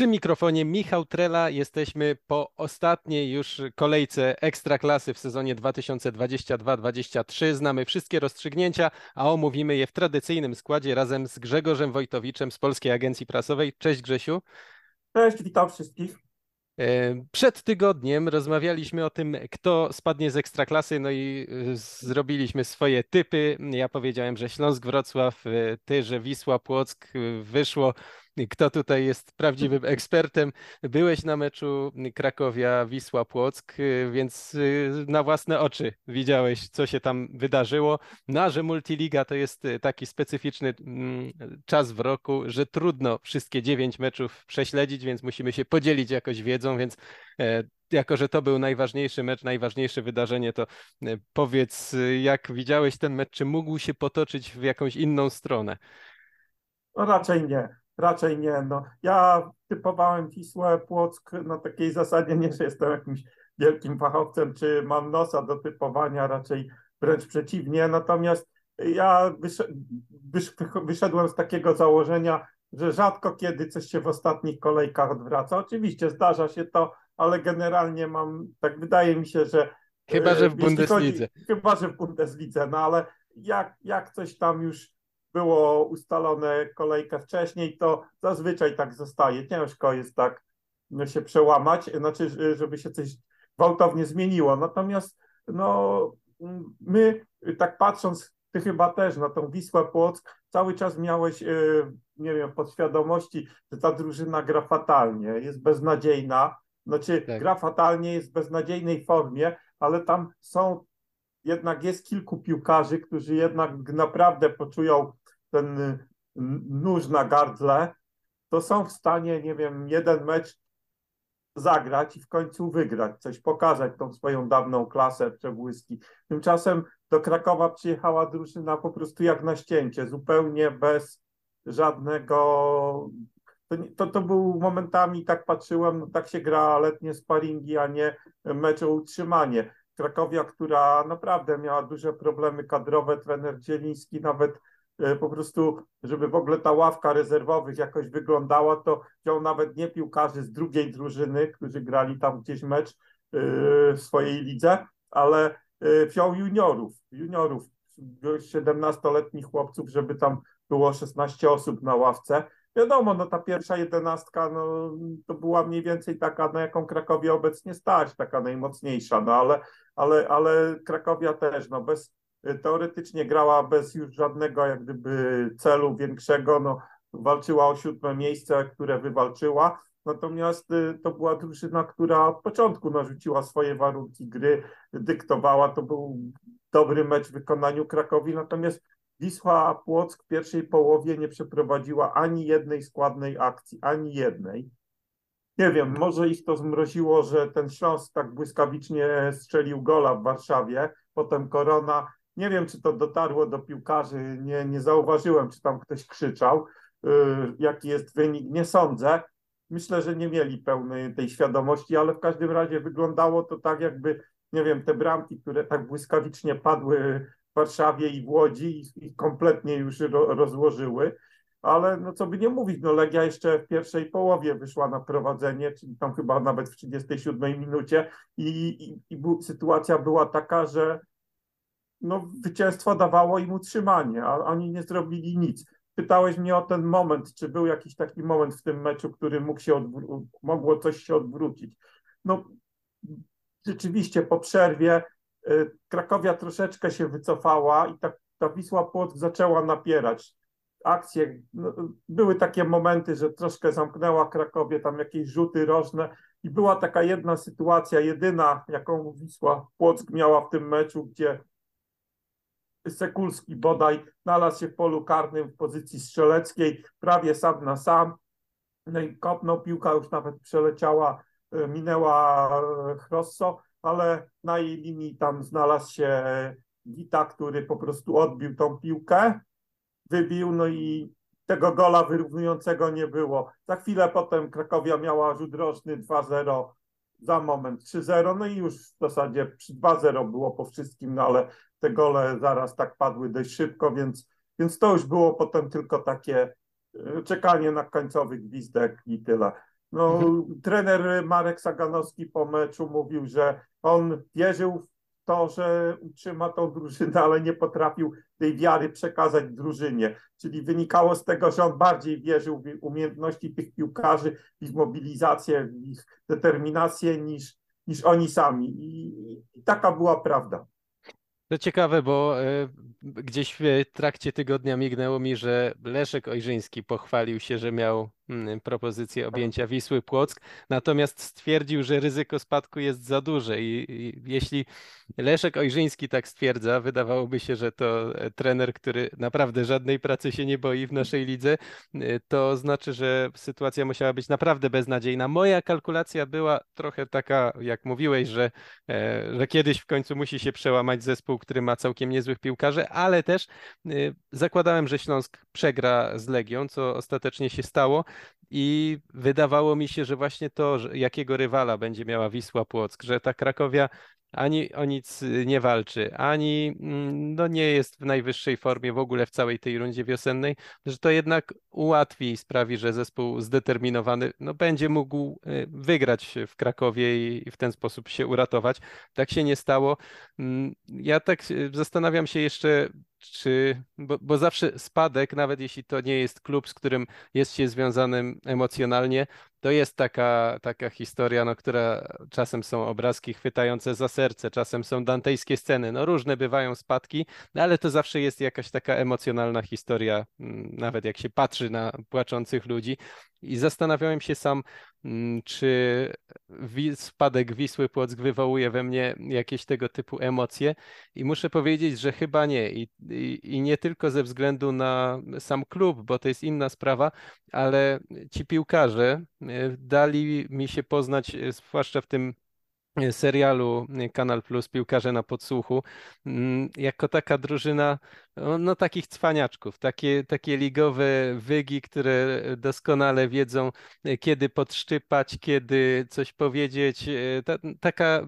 Przy mikrofonie Michał Trela. Jesteśmy po ostatniej już kolejce Ekstraklasy w sezonie 2022-2023. Znamy wszystkie rozstrzygnięcia, a omówimy je w tradycyjnym składzie razem z Grzegorzem Wojtowiczem z Polskiej Agencji Prasowej. Cześć Grzesiu. Cześć, witam wszystkich. E, przed tygodniem rozmawialiśmy o tym, kto spadnie z ekstraklasy, no i e, zrobiliśmy swoje typy. Ja powiedziałem, że Śląsk Wrocław, e, ty, że Wisła Płock wyszło kto tutaj jest prawdziwym ekspertem. Byłeś na meczu Krakowia-Wisła Płock, więc y, na własne oczy widziałeś, co się tam wydarzyło. No a że Multiliga to jest y, taki specyficzny mm, czas w roku, że trudno wszystkie dziewięć meczów prześledzić, więc musimy się podzielić jakoś wiedzą, więc e, jako, że to był najważniejszy mecz, najważniejsze wydarzenie, to e, powiedz, y, jak widziałeś ten mecz, czy mógł się potoczyć w jakąś inną stronę? No raczej nie. Raczej nie. No, ja typowałem Wisłę Płock na takiej zasadzie, nie, że jestem jakimś wielkim fachowcem, czy mam nosa do typowania, raczej wręcz przeciwnie. Natomiast ja wyszedłem z takiego założenia, że rzadko kiedy coś się w ostatnich kolejkach odwraca. Oczywiście zdarza się to, ale generalnie mam, tak wydaje mi się, że. Chyba, że w Bundeslidze. Chodzi, chyba, że w Bundeslidze, no ale jak, jak coś tam już było ustalone kolejkę wcześniej, to zazwyczaj tak zostaje. Ciężko jest tak no, się przełamać, znaczy, żeby się coś gwałtownie zmieniło. Natomiast no, my, tak patrząc, ty chyba też na tą Wisłę Płock, cały czas miałeś, y, nie wiem, podświadomości, że ta drużyna gra fatalnie, jest beznadziejna. Znaczy, tak. gra fatalnie, jest w beznadziejnej formie, ale tam są jednak jest kilku piłkarzy, którzy jednak naprawdę poczują ten nóż na gardle, to są w stanie, nie wiem, jeden mecz zagrać i w końcu wygrać, coś pokazać, tą swoją dawną klasę, przebłyski. Tymczasem do Krakowa przyjechała drużyna po prostu jak na ścięcie, zupełnie bez żadnego. To, to, to był momentami, tak patrzyłem, no tak się gra letnie sparingi, a nie mecze o utrzymanie. Krakowia, która naprawdę miała duże problemy kadrowe, trener Dzieliński nawet po prostu, żeby w ogóle ta ławka rezerwowych jakoś wyglądała, to wziął nawet nie piłkarzy z drugiej drużyny, którzy grali tam gdzieś mecz e, w swojej lidze, ale e, wziął juniorów, juniorów, 17-letnich chłopców, żeby tam było 16 osób na ławce. Wiadomo, no ta pierwsza jedenastka, no to była mniej więcej taka, na jaką Krakowie obecnie stać, taka najmocniejsza, no ale, ale, ale Krakowia też, no bez, teoretycznie grała bez już żadnego jak gdyby celu większego, no, walczyła o siódme miejsce, które wywalczyła, natomiast y, to była drużyna, która od początku narzuciła swoje warunki gry, dyktowała, to był dobry mecz w wykonaniu Krakowi, natomiast Wisła Płock w pierwszej połowie nie przeprowadziła ani jednej składnej akcji, ani jednej. Nie wiem, może ich to zmroziło, że ten Śląsk tak błyskawicznie strzelił gola w Warszawie, potem Korona nie wiem, czy to dotarło do piłkarzy, nie, nie zauważyłem, czy tam ktoś krzyczał, yy, jaki jest wynik, nie sądzę. Myślę, że nie mieli pełnej tej świadomości, ale w każdym razie wyglądało to tak, jakby, nie wiem, te bramki, które tak błyskawicznie padły w Warszawie i w Łodzi i kompletnie już ro, rozłożyły. Ale no co by nie mówić, no Legia jeszcze w pierwszej połowie wyszła na prowadzenie, czyli tam chyba nawet w 37 minucie i, i, i sytuacja była taka, że no, zwycięstwo dawało im utrzymanie, a oni nie zrobili nic. Pytałeś mnie o ten moment, czy był jakiś taki moment w tym meczu, który mógł się odwró- mogło coś się odwrócić. No, rzeczywiście po przerwie y, Krakowia troszeczkę się wycofała i ta, ta Wisła Płock zaczęła napierać. Akcje, no, były takie momenty, że troszkę zamknęła Krakowie, tam jakieś rzuty rożne i była taka jedna sytuacja, jedyna, jaką Wisła Płock miała w tym meczu, gdzie Sekulski bodaj znalazł się w polu karnym w pozycji strzeleckiej, prawie sam na sam. No i kopnął, piłka już nawet przeleciała, e, minęła e, Chrosso, ale na jej linii tam znalazł się Gita, który po prostu odbił tą piłkę, wybił, no i tego gola wyrównującego nie było. Za chwilę potem Krakowia miała rzut roczny 2-0 za moment 3-0, no i już w zasadzie przy 2-0 było po wszystkim, no ale te gole zaraz tak padły dość szybko, więc, więc to już było potem tylko takie e, czekanie na końcowy gwizdek i tyle. No, mhm. Trener Marek Saganowski po meczu mówił, że on wierzył w to, że utrzyma tą drużynę, ale nie potrafił tej wiary przekazać drużynie. Czyli wynikało z tego, że on bardziej wierzył w umiejętności tych piłkarzy, w ich mobilizację, w ich determinację niż, niż oni sami. I, I taka była prawda. To ciekawe, bo e, gdzieś w trakcie tygodnia mignęło mi, że Leszek Ojrzyński pochwalił się, że miał propozycję objęcia Wisły Płock, natomiast stwierdził, że ryzyko spadku jest za duże i, i jeśli Leszek Ojrzyński tak stwierdza, wydawałoby się, że to e, trener, który naprawdę żadnej pracy się nie boi w naszej lidze, e, to znaczy, że sytuacja musiała być naprawdę beznadziejna. Moja kalkulacja była trochę taka, jak mówiłeś, że, że kiedyś w końcu musi się przełamać zespół, który ma całkiem niezłych piłkarzy, ale też zakładałem, że Śląsk przegra z Legią, co ostatecznie się stało i wydawało mi się, że właśnie to, że jakiego rywala będzie miała Wisła Płock, że ta Krakowia ani o nic nie walczy, ani mm, no, nie jest w najwyższej formie w ogóle w całej tej rundzie wiosennej, że to jednak ułatwi i sprawi, że zespół zdeterminowany no, będzie mógł y, wygrać w Krakowie i w ten sposób się uratować. Tak się nie stało. Mm, ja tak y, zastanawiam się jeszcze, czy, bo, bo, zawsze spadek, nawet jeśli to nie jest klub, z którym jest się związanym emocjonalnie, to jest taka, taka historia, no, która czasem są obrazki chwytające za serce, czasem są dantejskie sceny, no różne bywają spadki, no, ale to zawsze jest jakaś taka emocjonalna historia, mm, nawet jak się patrzy na płaczących ludzi. I zastanawiałem się sam, mm, czy spadek Wisły Płock wywołuje we mnie jakieś tego typu emocje i muszę powiedzieć, że chyba nie. I, i, I, nie tylko ze względu na sam klub, bo to jest inna sprawa, ale ci piłkarze e, dali mi się poznać, e, zwłaszcza w tym serialu Kanal Plus Piłkarze na podsłuchu, mm, jako taka drużyna no, no, takich cwaniaczków, takie, takie ligowe wygi, które doskonale wiedzą, kiedy podszczypać, kiedy coś powiedzieć. Ta, taka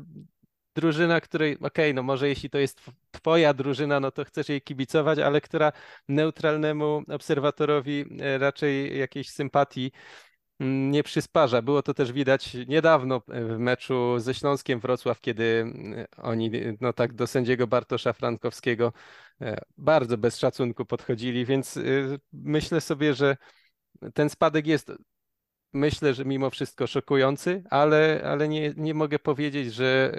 drużyna, której, okej, okay, no może jeśli to jest twoja drużyna, no to chcesz jej kibicować, ale która neutralnemu obserwatorowi raczej jakiejś sympatii nie przysparza. Było to też widać niedawno w meczu ze Śląskiem Wrocław, kiedy oni no tak do sędziego Bartosza Frankowskiego e, bardzo bez szacunku podchodzili, więc myślę sobie, że ten spadek jest myślę, że mimo wszystko szokujący, ale, ale nie, nie mogę powiedzieć, że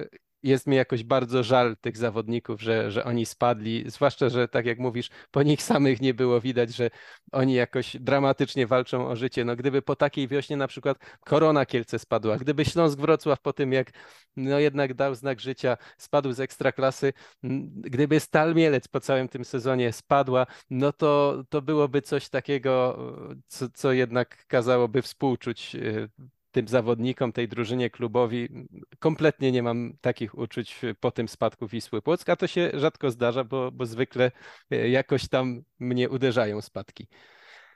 jest mi jakoś bardzo żal tych zawodników, że, że oni spadli, zwłaszcza, że tak jak mówisz, po nich samych nie było widać, że oni jakoś dramatycznie walczą o życie. No gdyby po takiej wiośnie na przykład Korona Kielce spadła, gdyby Śląsk Wrocław po tym jak no jednak dał znak życia, spadł z ekstraklasy, gdyby Stal Mielec po całym tym sezonie spadła, no to, to byłoby coś takiego, co, co jednak kazałoby współczuć y, tym zawodnikom, tej drużynie klubowi. Kompletnie nie mam takich uczuć po tym spadku Wisły Płock, a to się rzadko zdarza, bo, bo zwykle e, jakoś tam mnie uderzają spadki.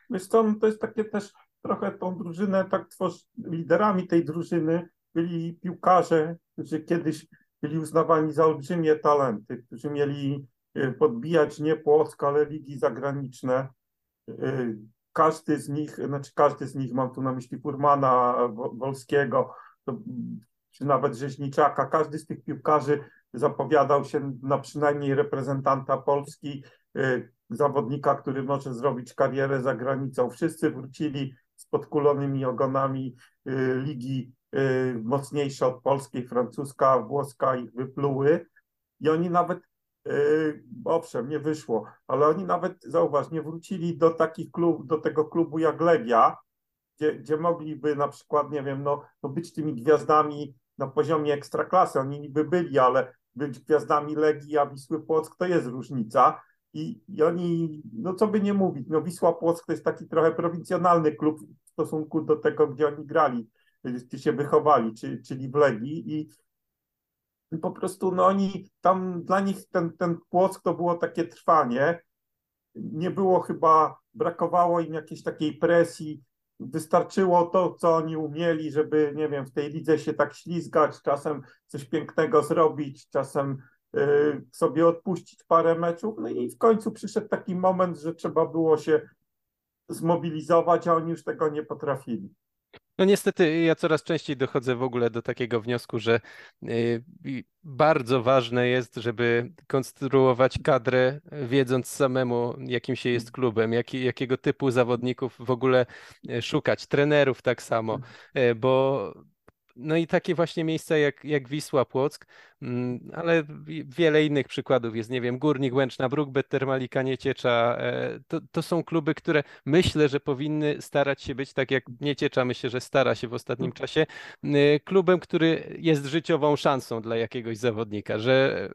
Wiesz co, to jest takie też trochę tą drużynę, tak tworzy, liderami tej drużyny byli piłkarze, którzy kiedyś byli uznawani za olbrzymie talenty, którzy mieli e, podbijać nie Płock, ale ligi zagraniczne. Każdy z nich, znaczy każdy z nich, mam tu na myśli Furmana, Wolskiego, czy nawet Rzeźniczaka, każdy z tych piłkarzy zapowiadał się na przynajmniej reprezentanta Polski, y, zawodnika, który może zrobić karierę za granicą. Wszyscy wrócili z podkulonymi ogonami y, ligi y, mocniejsze od polskiej, francuska, włoska ich wypluły i oni nawet owszem, nie wyszło, ale oni nawet, zauważ, nie wrócili do takich klub, do tego klubu jak Legia, gdzie, gdzie mogliby na przykład, nie wiem, no, no być tymi gwiazdami na poziomie ekstraklasy. Oni niby byli, ale być gwiazdami Legii, a Wisły Płock to jest różnica. I, I oni, no co by nie mówić, no Wisła Płock to jest taki trochę prowincjonalny klub w stosunku do tego, gdzie oni grali, gdzie się wychowali, czy, czyli w Legii. I, po prostu no oni tam dla nich ten, ten Płock to było takie trwanie. Nie było chyba, brakowało im jakiejś takiej presji. Wystarczyło to, co oni umieli, żeby, nie wiem, w tej lidze się tak ślizgać, czasem coś pięknego zrobić, czasem y, sobie odpuścić parę meczów. No i w końcu przyszedł taki moment, że trzeba było się zmobilizować, a oni już tego nie potrafili. No niestety ja coraz częściej dochodzę w ogóle do takiego wniosku, że y, bardzo ważne jest, żeby konstruować kadrę, wiedząc samemu, jakim się jest klubem, jak, jakiego typu zawodników w ogóle y, szukać, trenerów tak samo, y, bo no i takie właśnie miejsca jak, jak Wisła Płock, ale wiele innych przykładów jest, nie wiem, Górnik Łęczna, Brookbet, Termalika Nieciecza, e, to, to są kluby, które myślę, że powinny starać się być, tak jak Nieciecza myślę, że stara się w ostatnim czasie, klubem, który jest życiową szansą dla jakiegoś zawodnika, że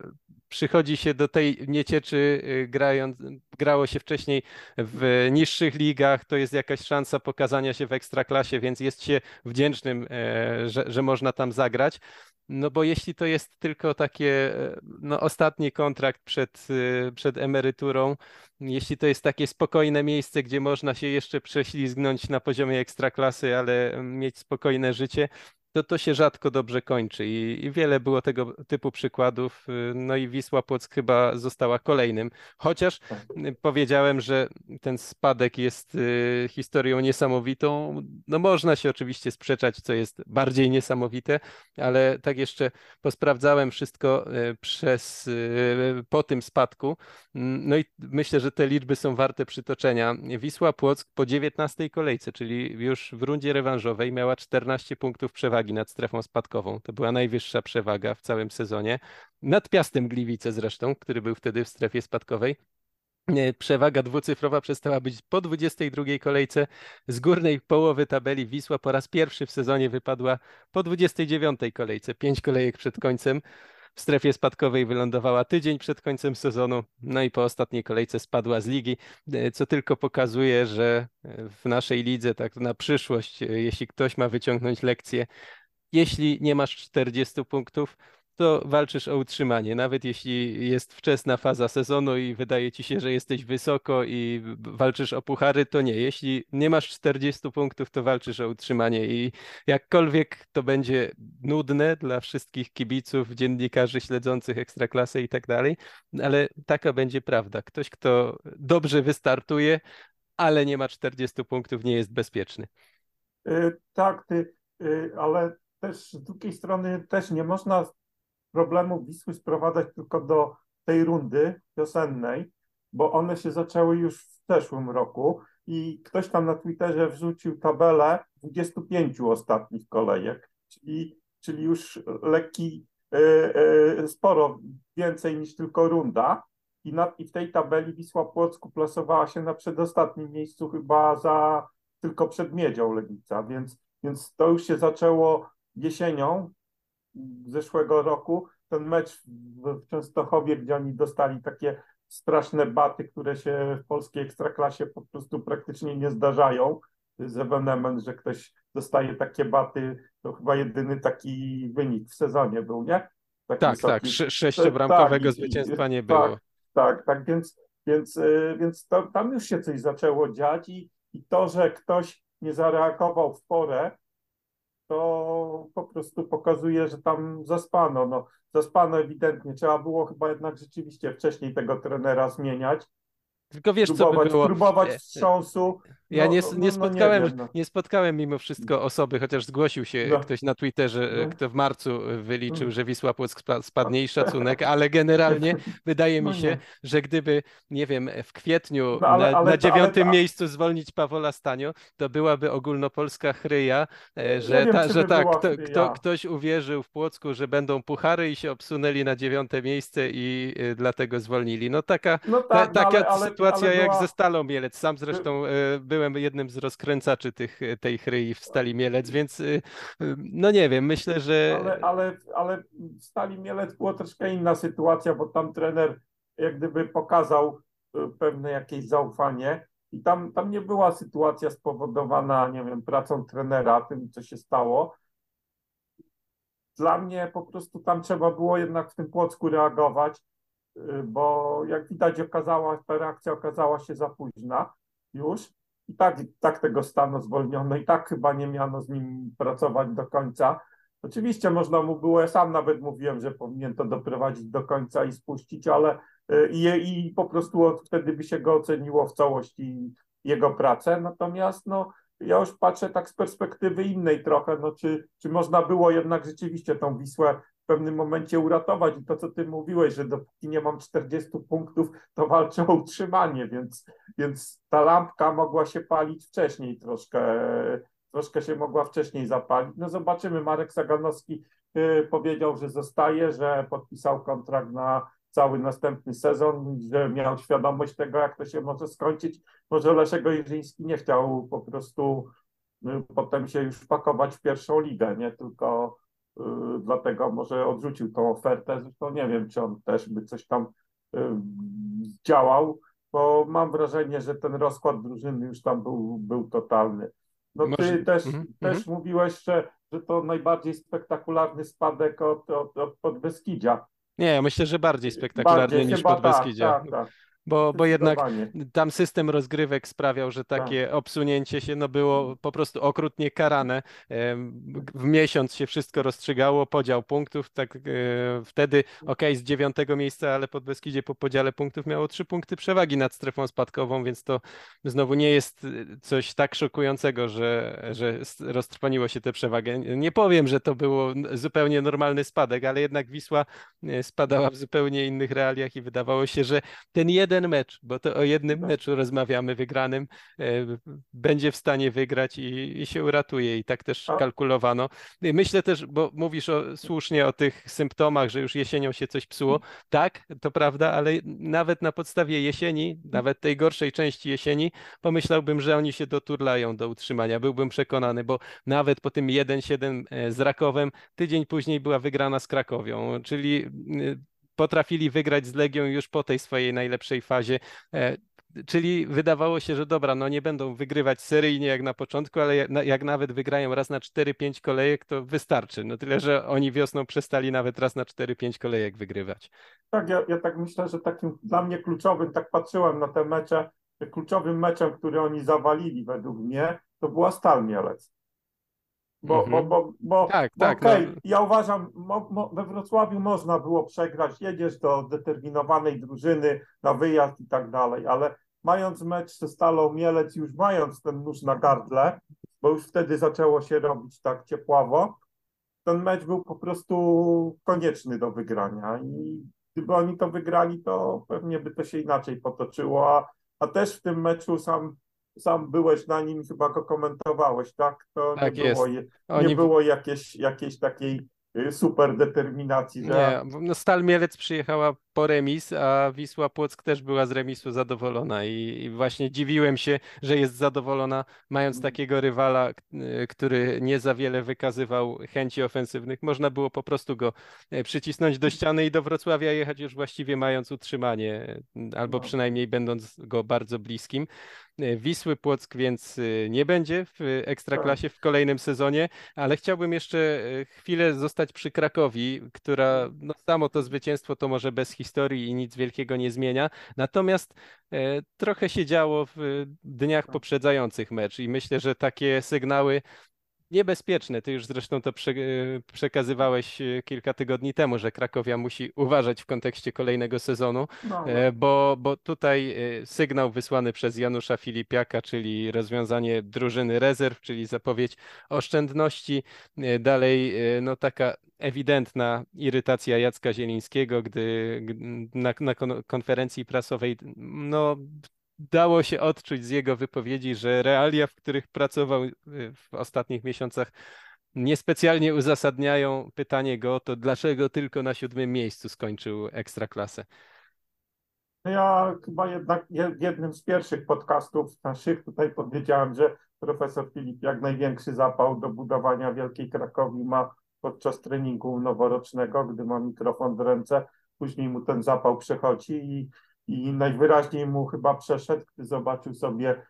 przychodzi się do tej niecieczy y, grając, grało się wcześniej w niższych ligach, to jest jakaś szansa pokazania się w ekstraklasie, więc jest się wdzięcznym, e, że, że można tam zagrać. No bo jeśli to jest tylko takie e, no, ostatni kontrakt przed, y, przed emeryturą, jeśli to jest takie spokojne miejsce, gdzie można się jeszcze prześlizgnąć na poziomie ekstraklasy, ale mieć spokojne życie, to to się rzadko dobrze kończy i, i, wiele było tego typu przykładów. Y, no i Wisła Płock chyba została kolejnym. Chociaż Tak. y, powiedziałem, że ten spadek jest y, historią niesamowitą. No można się oczywiście sprzeczać, co jest bardziej niesamowite, ale tak jeszcze posprawdzałem wszystko przez po tym spadku. No i myślę, że te liczby są warte przytoczenia. Wisła Płock po 19 kolejce, czyli już w rundzie rewanżowej miała 14 punktów przewagi przewagi nad strefą spadkową. To była najwyższa przewaga w całym sezonie. Nad Piastem Gliwice zresztą, który był wtedy w strefie spadkowej. Przewaga dwucyfrowa przestała być po 22 kolejce. Z górnej połowy tabeli Wisła po raz pierwszy w sezonie wypadła po 29 kolejce, pięć kolejek przed końcem. W strefie spadkowej wylądowała tydzień przed końcem sezonu, no i po ostatniej kolejce spadła z ligi, co tylko pokazuje, że w naszej lidze, tak na przyszłość, jeśli ktoś ma wyciągnąć lekcję, jeśli nie masz 40 punktów, to walczysz o utrzymanie. Nawet jeśli jest wczesna faza sezonu i wydaje ci się, że jesteś wysoko i walczysz o puchary, to nie. Jeśli nie masz 40 punktów, to walczysz o utrzymanie i jakkolwiek to będzie nudne dla wszystkich kibiców, dziennikarzy śledzących ekstraklasę i tak dalej, ale taka będzie prawda. Ktoś, kto dobrze wystartuje, ale nie ma 40 punktów, nie jest bezpieczny. Yy, tak, ty, yy, ale też z drugiej strony też nie można problemów Wisły sprowadzać tylko do tej rundy wiosennej, bo one się zaczęły już w zeszłym roku i ktoś tam na Twitterze wrzucił tabelę 25 ostatnich kolejek, czyli, czyli już lekki, yy, sporo więcej niż tylko runda. I, na, I w tej tabeli Wisła Płocku plasowała się na przedostatnim miejscu chyba za tylko przed Miedzią Legnica, więc, więc to już się zaczęło jesienią zeszłego roku. Ten mecz w Częstochowie, gdzie oni dostali takie straszne baty, które się w polskiej ekstraklasie po prostu praktycznie nie zdarzają. To jest ewenement, że ktoś dostaje takie baty, to chyba jedyny taki wynik w sezonie był, nie? Taki tak, wysoki. tak, Sze sześciobramkowego tak, zwycięstwa nie było. Tak, tak, tak więc, więc, y, więc to, tam już się coś zaczęło dziać i, i to, że ktoś nie zareagował w porę, to po prostu pokazuje, że tam zaspano. No, zaspano ewidentnie. Trzeba było chyba jednak rzeczywiście wcześniej tego trenera zmieniać. Tylko wiesz, próbować, co by było. Próbować wstrząsu. Ja no, nie, no, nie, no, spotkałem, nie, wiem, no. nie, spotkałem mimo wszystko osoby, chociaż zgłosił się no. ktoś na Twitterze, no. kto w marcu wyliczył, że Wisła Płock spadnie i szacunek, ale generalnie wydaje mi się, że gdyby, nie wiem, w kwietniu ale, na, ale, na, dziewiątym ale, miejscu zwolnić Pawola Stanio, to byłaby ogólnopolska chryja, e, że, wiem, ta, że tak, kto, kto, ktoś uwierzył w Płocku, że będą puchary i się obsunęli na dziewiąte miejsce i dlatego zwolnili. No taka, tak, ta, taka sytuacja jak była... ze Stalą Mielec. Sam zresztą y, byłem byłem jednym z rozkręcaczy tych, tej chryi w Stali Mielec, więc y, y, no nie wiem, myślę, że... Ale, ale, ale w Stali Mielec była troszkę inna sytuacja, bo tam trener jak gdyby pokazał y, pewne jakieś zaufanie i tam, tam nie była sytuacja spowodowana, nie wiem, pracą trenera, tym, co się stało. Dla mnie po prostu tam trzeba było jednak w tym Płocku reagować, bo jak widać okazała, ta reakcja okazała się za późna już i tak, tak tego stanu zwolniono, i tak chyba nie miano z nim pracować do końca. Oczywiście można mu było, ja sam nawet mówiłem, że powinien to doprowadzić do końca i spuścić, ale y, i, i po prostu wtedy by się go oceniło w całości jego pracę. Natomiast no, ja już patrzę tak z perspektywy innej trochę, no czy, czy można było jednak rzeczywiście tą Wisłę w pewnym momencie uratować i to, co ty mówiłeś, że dopóki nie mam 40 punktów, to walczę o utrzymanie, więc, więc ta lampka mogła się palić wcześniej troszkę, troszkę się mogła wcześniej zapalić. No zobaczymy, Marek Saganowski y, powiedział, że zostaje, że podpisał kontrakt na cały następny sezon, że miał świadomość tego, jak to się może skończyć. Może Leszek Jerzyński nie chciał po prostu y, potem się już pakować w pierwszą ligę, nie tylko dlatego może odrzucił tą ofertę. Zresztą nie wiem, czy on też by coś tam y, działał, bo mam wrażenie, że ten rozkład drużyny już tam był, był totalny. No ty Może- też, mhm, też mhm. mówiłeś, że, że to najbardziej spektakularny spadek od, od, od Podbeskidzia. Nie, myślę, że bardziej spektakularny Bardziej niż pod. Tak, tak, tak. Bo, bo jednak tam system rozgrywek sprawiał, że takie obsunięcie się no było po prostu okrutnie karane. W miesiąc się wszystko rozstrzygało, podział punktów, tak e, wtedy okej, z dziewiątego miejsca, ale pod Beskidzie po podziale punktów miało trzy punkty przewagi nad strefą spadkową, więc to znowu nie jest e, coś tak szokującego, że, że roztrwoniło się tę przewagę. Nie powiem, że to było zupełnie normalny spadek, ale jednak Wisła e, spadała w zupełnie innych realiach i wydawało się, że ten jeden mecz, bo to o jednym Tak. meczu rozmawiamy wygranym, e, będzie w stanie wygrać i, i się uratuje i tak też kalkulowano. I Myślę też, bo mówisz o, słusznie o tych symptomach, że już jesienią się coś psuło. Tak, to prawda, ale nawet na podstawie jesieni, nawet tej gorszej części jesieni, pomyślałbym, że oni się doturlają do utrzymania. Byłbym przekonany, bo nawet po tym 1-7 z Rakowem, tydzień później była wygrana z Krakowią, czyli y, potrafili wygrać z Legią już po tej swojej najlepszej fazie. E, Czyli wydawało się, że dobra, no nie będą wygrywać seryjnie jak na początku, ale jak, na- jak nawet wygrają raz na 4-5 kolejek, to wystarczy. No tyle, że oni wiosną przestali nawet raz na 4-5 kolejek wygrywać. Tak, ja, ja tak myślę, że takim dla mnie kluczowym, tak patrzyłem na te mecze, kluczowym meczem, który oni zawalili według mnie, to była Stal Mielec. Bo, Mhm. bo, bo, bo, Tak, bo tak, okej, no. ja uważam, mo, mo, we Wrocławiu można było przegrać, jedziesz do zdeterminowanej drużyny na wyjazd i tak dalej, ale mając mecz ze Stalą Mielec, już mając ten nóż na gardle, bo już wtedy zaczęło się robić tak ciepławo, ten mecz był po prostu konieczny do wygrania i gdyby oni to wygrali, to pewnie by to się inaczej potoczyło, a, a też w tym meczu sam, sam byłeś na nim, chyba go komentowałeś, tak? To Tak nie było, jest. je- Oni nie było jakiejś, jakiejś takiej y, super determinacji, że Nie, no Stal Mielec przyjechała po remis, a Wisła Płock też była z remisu zadowolona i, i właśnie dziwiłem się, że jest zadowolona, mając takiego rywala, y, który nie za wiele wykazywał chęci ofensywnych. Można było po prostu go e, przycisnąć do ściany i do Wrocławia jechać już właściwie mając utrzymanie, y, albo No. przynajmniej będąc go bardzo bliskim. E, Wisły Płock więc y, nie będzie w Ekstraklasie w kolejnym sezonie, ale chciałbym jeszcze e, chwilę zostać przy Krakowi, która no, samo to zwycięstwo to może bez historii i nic wielkiego nie zmienia. Natomiast e, trochę się działo w dniach poprzedzających mecz i myślę, że takie sygnały niebezpieczne, ty już zresztą to e, przekazywałeś e, kilka tygodni temu, że Krakowia musi uważać w kontekście kolejnego sezonu. no, E, Bo, bo tutaj sygnał wysłany przez Janusza Filipiaka, czyli rozwiązanie drużyny rezerw, czyli zapowiedź oszczędności. Dalej, no taka ewidentna irytacja Jacka Zielińskiego, gdy na, na kon- konferencji prasowej no, dało się odczuć z jego wypowiedzi, że realia, w których pracował e, w ostatnich miesiącach, niespecjalnie uzasadniają pytanie go to, dlaczego tylko na siódmym miejscu skończył Ekstraklasę. No Ja chyba jednak jednym z pierwszych podcastów naszych tutaj powiedziałem, że profesor Filip jak największy zapał do budowania Wielkiej Krakowi ma podczas treningu noworocznego, gdy ma mikrofon w ręce. Później mu ten zapał przechodzi i, i najwyraźniej mu chyba przeszedł, gdy zobaczył sobie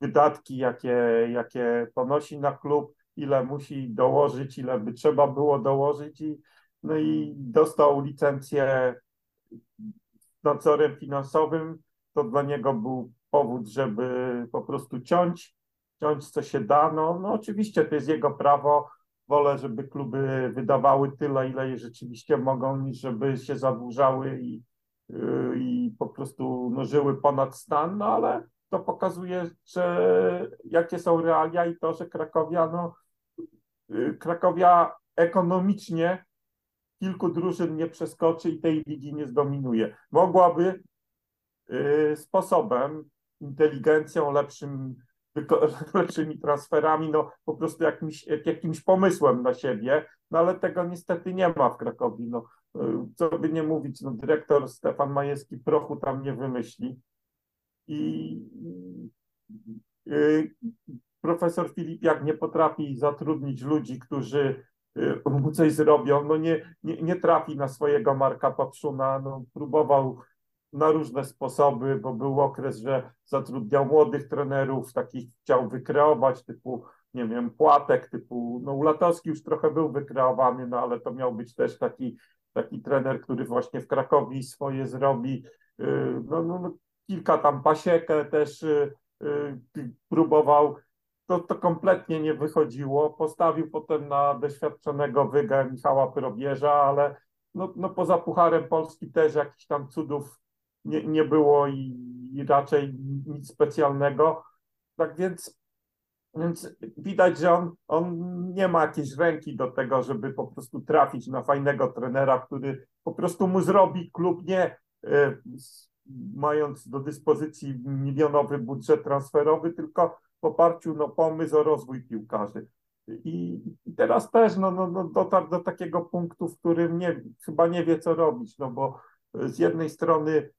wydatki, jakie, jakie ponosi na klub, ile musi dołożyć, ile by trzeba było dołożyć i, no i dostał licencję nadzorem finansowym, to dla niego był powód, żeby po prostu ciąć, ciąć co się da. No, no oczywiście to jest jego prawo. Wolę, żeby kluby wydawały tyle, ile je rzeczywiście mogą, niż żeby się zadłużały i, i po prostu no, żyły ponad stan, no ale to pokazuje, że jakie są realia i to, że Krakowia, no, y, Krakowia ekonomicznie kilku drużyn nie przeskoczy i tej ligi nie zdominuje. Mogłaby y, sposobem, inteligencją, lepszym, lepszymi transferami, no po prostu jakimś, jakimś pomysłem na siebie, no ale tego niestety nie ma w Krakowi. No, y, co by nie mówić, no, dyrektor Stefan Majewski prochu tam nie wymyśli. I y, profesor Filipiak nie potrafi zatrudnić ludzi, którzy y, mu coś zrobią, no nie, nie, nie trafi na swojego Marka Papszuna, no próbował na różne sposoby, bo był okres, że zatrudniał młodych trenerów, takich chciał wykreować, typu, nie wiem, Płatek, typu, no Ulatowski już trochę był wykreowany, no ale to miał być też taki, taki trener, który właśnie w Krakowi swoje zrobi, y, no, no, no kilka tam pasiekę też y, próbował, to, to kompletnie nie wychodziło. Postawił potem na doświadczonego wygę Michała Probierza, ale no, no poza Pucharem Polski też jakichś tam cudów nie, nie było i, i raczej nic specjalnego. Tak więc, więc widać, że on, on nie ma jakiejś ręki do tego, żeby po prostu trafić na fajnego trenera, który po prostu mu zrobi klub nie y, mając do dyspozycji milionowy budżet transferowy, tylko w oparciu no, pomysł o rozwój piłkarzy. I, i teraz też no, no, no, dotarł do takiego punktu, w którym nie, chyba nie wie, co robić, no bo z jednej strony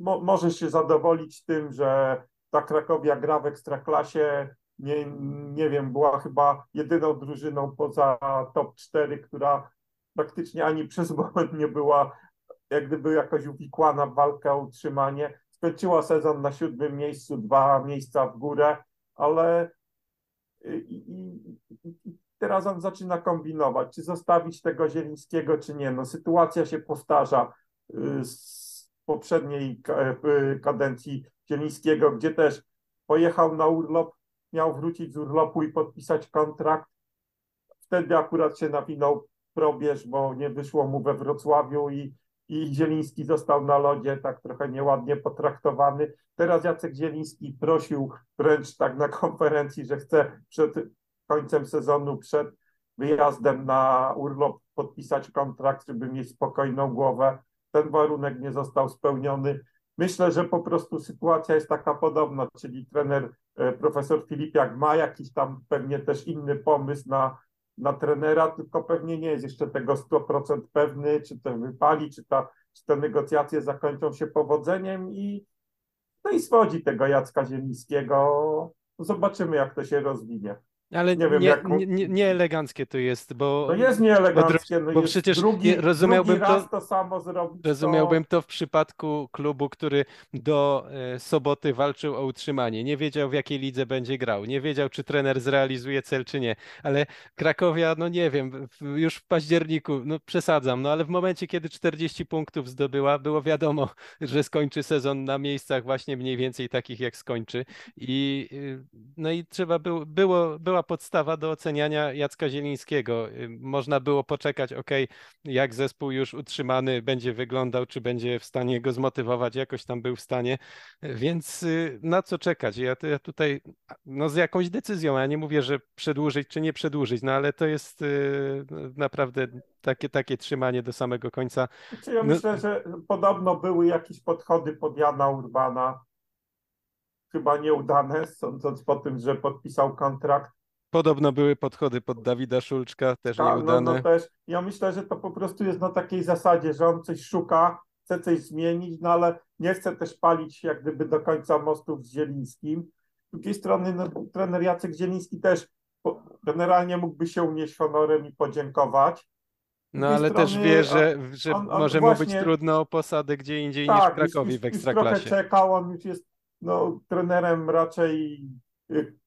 mo, może się zadowolić tym, że ta Krakowia gra w Ekstraklasie, nie, nie wiem, była chyba jedyną drużyną poza top 4, która praktycznie ani przez moment nie była jak gdyby jakoś uwikłana w walkę o utrzymanie. Skończyła sezon na siódmym miejscu, dwa miejsca w górę, ale i, i, i teraz on zaczyna kombinować, czy zostawić tego Zielińskiego, czy nie. No, sytuacja się powtarza y, z poprzedniej y, kadencji Zielińskiego, gdzie też pojechał na urlop, miał wrócić z urlopu i podpisać kontrakt. Wtedy akurat się nawinął probierz, bo nie wyszło mu we Wrocławiu i i Zieliński został na lodzie tak trochę nieładnie potraktowany. Teraz Jacek Zieliński prosił wręcz tak na konferencji, że chce przed końcem sezonu, przed wyjazdem na urlop podpisać kontrakt, żeby mieć spokojną głowę. Ten warunek nie został spełniony. Myślę, że po prostu sytuacja jest taka podobna, czyli trener e, profesor Filipiak ma jakiś tam pewnie też inny pomysł na na trenera, tylko pewnie nie jest jeszcze tego 100% pewny, czy to wypali, czy, ta, czy te negocjacje zakończą się powodzeniem i no i swodzi tego Jacka Zielińskiego. Zobaczymy, jak to się rozwinie. Ale nie, wiem, nie, jak... nie, nie eleganckie to jest, bo. No jest nieeleganckie. No bo przecież drugi, rozumiałbym drugi raz to, to samo zrobić. Rozumiałbym to... to w przypadku klubu, który do e, soboty walczył o utrzymanie. Nie wiedział, w jakiej lidze będzie grał. Nie wiedział, czy trener zrealizuje cel, czy nie. Ale Krakowia, no nie wiem, już w październiku, no przesadzam, no ale w momencie, kiedy 40 punktów zdobyła, było wiadomo, że skończy sezon na miejscach właśnie mniej więcej takich, jak skończy. I y, no i trzeba było, było była była podstawa do oceniania Jacka Zielińskiego. Można było poczekać, ok, jak zespół już utrzymany będzie wyglądał, czy będzie w stanie go zmotywować, jakoś tam był w stanie, więc y, na co czekać? Ja, ja tutaj no z jakąś decyzją, ja nie mówię, że przedłużyć czy nie przedłużyć, no ale to jest y, naprawdę takie, takie trzymanie do samego końca. Znaczy ja no... myślę, że podobno były jakieś podchody pod Jana Urbana, chyba nieudane, sądząc po tym, że podpisał kontrakt. Podobno były podchody pod Dawida Szulczka, też Ta, nieudane. No, no też, ja myślę, że to po prostu jest na takiej zasadzie, że on coś szuka, chce coś zmienić, no ale nie chce też palić jak gdyby do końca mostów z Zielińskim. Z drugiej strony no, trener Jacek Zieliński też generalnie mógłby się unieść honorem i podziękować. No ale strony, też wie, że, że on, on może właśnie, mu być trudno o posadę gdzie indziej tak, niż w Krakowie już, w Ekstraklasie. Już trochę czekał, on już jest no, trenerem raczej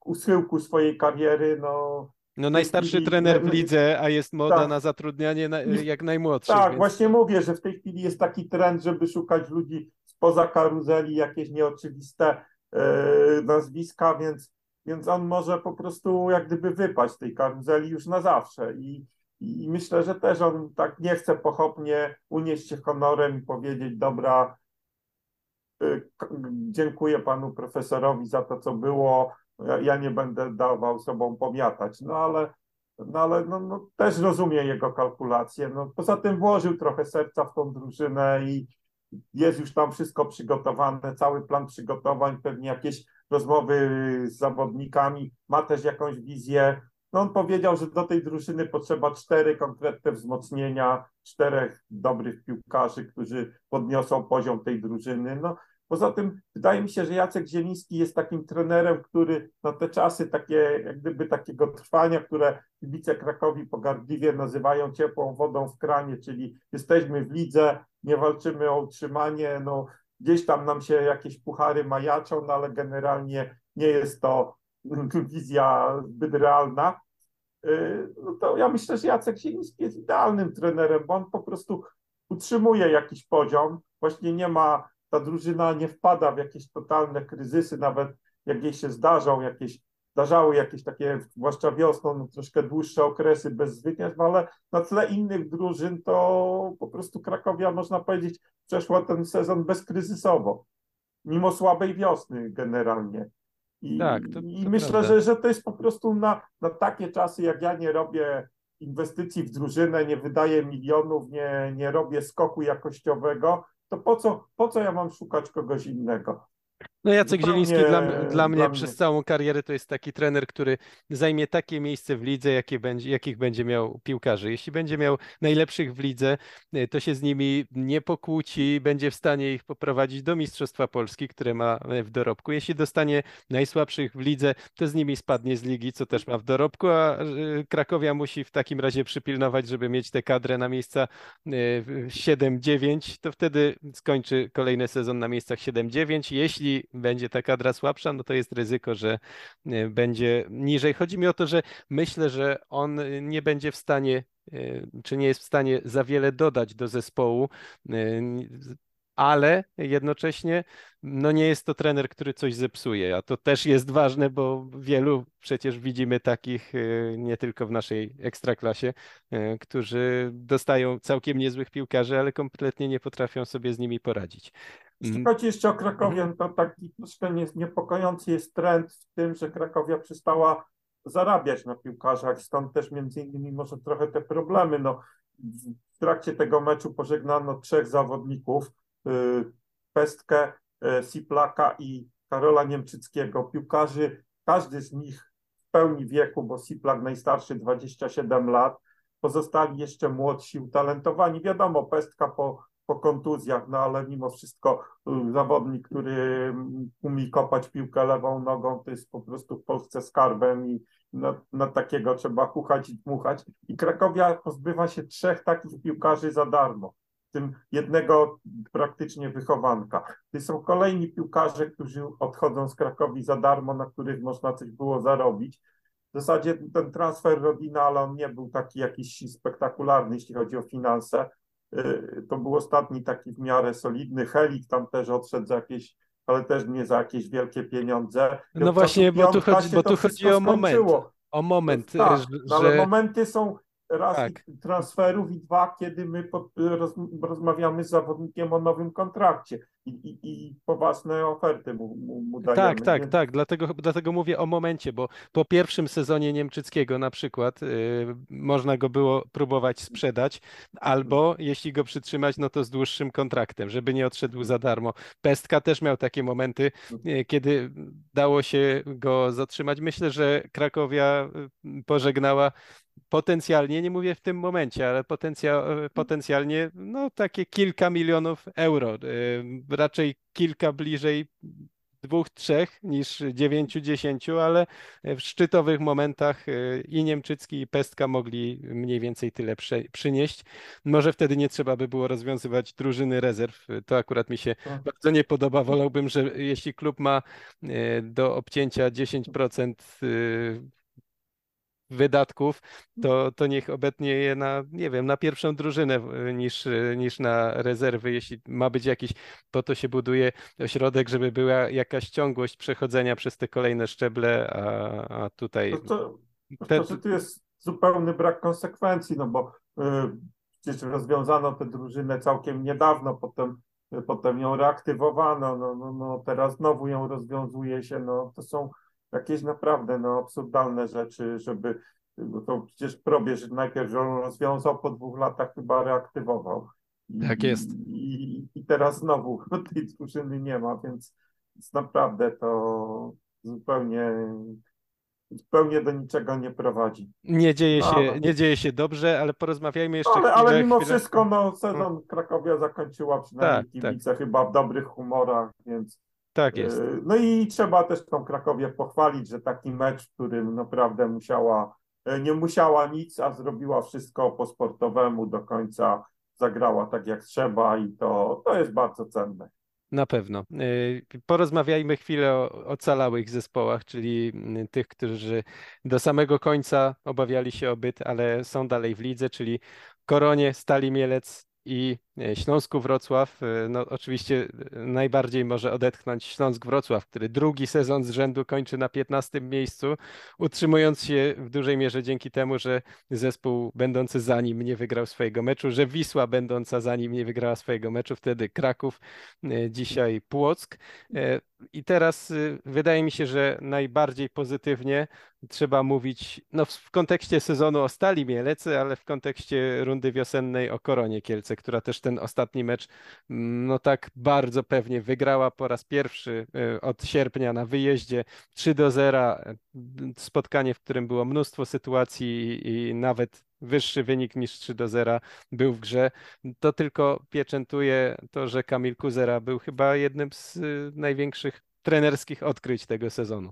u schyłku swojej kariery, no. No najstarszy chwili, trener w lidze, a jest moda tak, na zatrudnianie na, jak najmłodszych. Tak, więc... właśnie mówię, że w tej chwili jest taki trend, żeby szukać ludzi spoza karuzeli, jakieś nieoczywiste e, nazwiska, więc, więc on może po prostu jak gdyby wypaść z tej karuzeli już na zawsze i, i myślę, że też on tak nie chce pochopnie unieść się honorem i powiedzieć, dobra, dziękuję panu profesorowi za to, co było. Ja nie będę dawał sobą pomiatać, no ale, no ale no, no, też rozumiem jego kalkulacje. No, poza tym włożył trochę serca w tą drużynę i jest już tam wszystko przygotowane, cały plan przygotowań, pewnie jakieś rozmowy z zawodnikami, ma też jakąś wizję. No on powiedział, że do tej drużyny potrzeba cztery konkretne wzmocnienia, czterech dobrych piłkarzy, którzy podniosą poziom tej drużyny. No, poza tym wydaje mi się, że Jacek Zieliński jest takim trenerem, który na te czasy takie, jak gdyby takiego trwania, które kibice Krakowi pogardliwie nazywają ciepłą wodą w kranie, czyli jesteśmy w lidze, nie walczymy o utrzymanie, no gdzieś tam nam się jakieś puchary majaczą, no ale generalnie nie jest to wizja zbyt realna. Y, no to ja myślę, że Jacek Zieliński jest idealnym trenerem, bo on po prostu utrzymuje jakiś poziom, właśnie nie ma, ta drużyna nie wpada w jakieś totalne kryzysy, nawet jak jej się zdarzą jakieś zdarzały jakieś takie, zwłaszcza wiosną, no, troszkę dłuższe okresy bez zwycięstw, ale na tle innych drużyn to po prostu Krakowia, można powiedzieć, przeszła ten sezon bezkryzysowo, mimo słabej wiosny generalnie. I, tak, to, to i myślę, że, że to jest po prostu na, na takie czasy, jak ja nie robię inwestycji w drużynę, nie wydaję milionów, nie, nie robię skoku jakościowego, to po co, po co ja mam szukać kogoś innego? No Jacek Zupełnie Zieliński dla, dla mnie dla przez mnie. całą karierę to jest taki trener, który zajmie takie miejsce w lidze, jakie będzie, jakich będzie miał piłkarzy. Jeśli będzie miał najlepszych w lidze, y, to się z nimi nie pokłóci, będzie w stanie ich poprowadzić do Mistrzostwa Polski, które ma w dorobku. Jeśli dostanie najsłabszych w lidze, to z nimi spadnie z ligi, co też ma w dorobku, a y, Krakowia musi w takim razie przypilnować, żeby mieć tę kadrę na miejsca 7-9, y, to wtedy skończy kolejny sezon na miejscach 7-9. Jeśli będzie ta kadra słabsza, no to jest ryzyko, że e, będzie niżej. Chodzi mi o to, że myślę, że on nie będzie w stanie e, czy nie jest w stanie za wiele dodać do zespołu. Ale jednocześnie no nie jest to trener, który coś zepsuje, a to też jest ważne, bo wielu przecież widzimy takich y, nie tylko w naszej ekstraklasie, y, którzy dostają całkiem niezłych piłkarzy, ale kompletnie nie potrafią sobie z nimi poradzić. Jeśli chodzi jeszcze o Krakowię, to taki troszkę niepokojący jest trend w tym, że Krakowia przestała zarabiać na piłkarzach, stąd też między innymi może trochę te problemy. No, w trakcie tego meczu pożegnano trzech zawodników, Pestkę, y, Siplaka i Karola Niemczyckiego. Piłkarzy, każdy z nich w pełni wieku, bo Siplak najstarszy 27 lat, pozostali jeszcze młodsi, utalentowani. Wiadomo, Pestka po, po kontuzjach, no ale mimo wszystko y, zawodnik, który umie kopać piłkę lewą nogą, to jest po prostu w Polsce skarbem i na, na takiego trzeba kuchać i dmuchać. I Krakowia pozbywa się trzech takich piłkarzy za darmo tym jednego praktycznie wychowanka. To są kolejni piłkarze, którzy odchodzą z Krakowi za darmo, na których można coś było zarobić. W zasadzie ten transfer Rodina, ale on nie był taki jakiś spektakularny, jeśli chodzi o finanse. Y, to był ostatni taki w miarę solidny. Helik tam też odszedł za jakieś, ale też nie za jakieś wielkie pieniądze. no właśnie, bo tu chodzi, bo tu chodzi o moment. O moment, tak, że... no ale momenty są raz tak. transferów i dwa, kiedy my pod, roz, rozmawiamy z zawodnikiem o nowym kontrakcie i, i, i poważne oferty mu, mu, mu dajemy. Tak, tak, tak, dlatego, dlatego mówię o momencie, bo po pierwszym sezonie Niemczyckiego na przykład yy, można go było próbować sprzedać, albo jeśli go przytrzymać, no to z dłuższym kontraktem, żeby nie odszedł za darmo. Pestka też miał takie momenty, yy, kiedy dało się go zatrzymać. Myślę, że Krakowia y, pożegnała potencjalnie, nie mówię w tym momencie, ale potencja, potencjalnie no, takie kilka milionów euro. Y, raczej kilka bliżej dwóch, trzech niż dziewięciu, dziesięciu, ale w szczytowych momentach y, i Niemczycki i Pestka mogli mniej więcej tyle przynieść. Może wtedy nie trzeba by było rozwiązywać drużyny rezerw. To akurat mi się tak. bardzo nie podoba. Wolałbym, że jeśli klub ma y, do obcięcia 10% wydatków, to, to niech obetnie je na, nie wiem, na pierwszą drużynę niż, niż na rezerwy. Jeśli ma być jakiś, po to się buduje ośrodek, żeby była jakaś ciągłość przechodzenia przez te kolejne szczeble, a, a tutaj... To, to, to, to jest zupełny brak konsekwencji, no bo y, przecież rozwiązano tę drużynę całkiem niedawno, potem potem ją reaktywowano, no, no, no teraz znowu ją rozwiązuje się, no to są jakieś naprawdę no, absurdalne rzeczy, żeby, bo to przecież probierz najpierw rozwiązał, po dwóch latach chyba reaktywował. I, tak jest. I, I teraz znowu tej drużyny nie ma, więc, naprawdę to zupełnie zupełnie do niczego nie prowadzi. Nie dzieje się, ale... nie dzieje się dobrze, ale porozmawiajmy jeszcze ale, chwilę. Ale mimo chwilę... wszystko no, sezon. Krakowia zakończyła przynajmniej tak, kibice tak. chyba w dobrych humorach, więc tak jest. E, no i trzeba też tą Krakowię pochwalić, że taki mecz, w którym naprawdę musiała, e, nie musiała nic, a zrobiła wszystko po sportowemu do końca, zagrała tak jak trzeba i to, to jest bardzo cenne. Na pewno. Y, porozmawiajmy chwilę o ocalałych zespołach, czyli mm, tych, którzy do samego końca obawiali się o byt, ale są dalej w lidze, czyli Koronie, Stali Mielec, i e, Śląsku Wrocław. E, no, oczywiście e, najbardziej może odetchnąć Śląsk Wrocław, który drugi sezon z rzędu kończy na 15 miejscu, utrzymując się w dużej mierze dzięki temu, że zespół będący za nim nie wygrał swojego meczu, że Wisła będąca za nim nie wygrała swojego meczu, wtedy Kraków, dzisiaj Płock. I teraz wydaje mi się, że najbardziej pozytywnie trzeba mówić no, w kontekście sezonu o Stali Mielec, ale w kontekście rundy wiosennej o Koronie Kielce, która też ten ostatni mecz mm, no tak bardzo pewnie wygrała po raz pierwszy y, od sierpnia na wyjeździe 3 do 0. Spotkanie, w którym było mnóstwo sytuacji i nawet wyższy wynik niż 3 do 0 był w grze. To tylko pieczętuje to, że Kamil Kuzera był chyba jednym z y, największych trenerskich odkryć tego sezonu.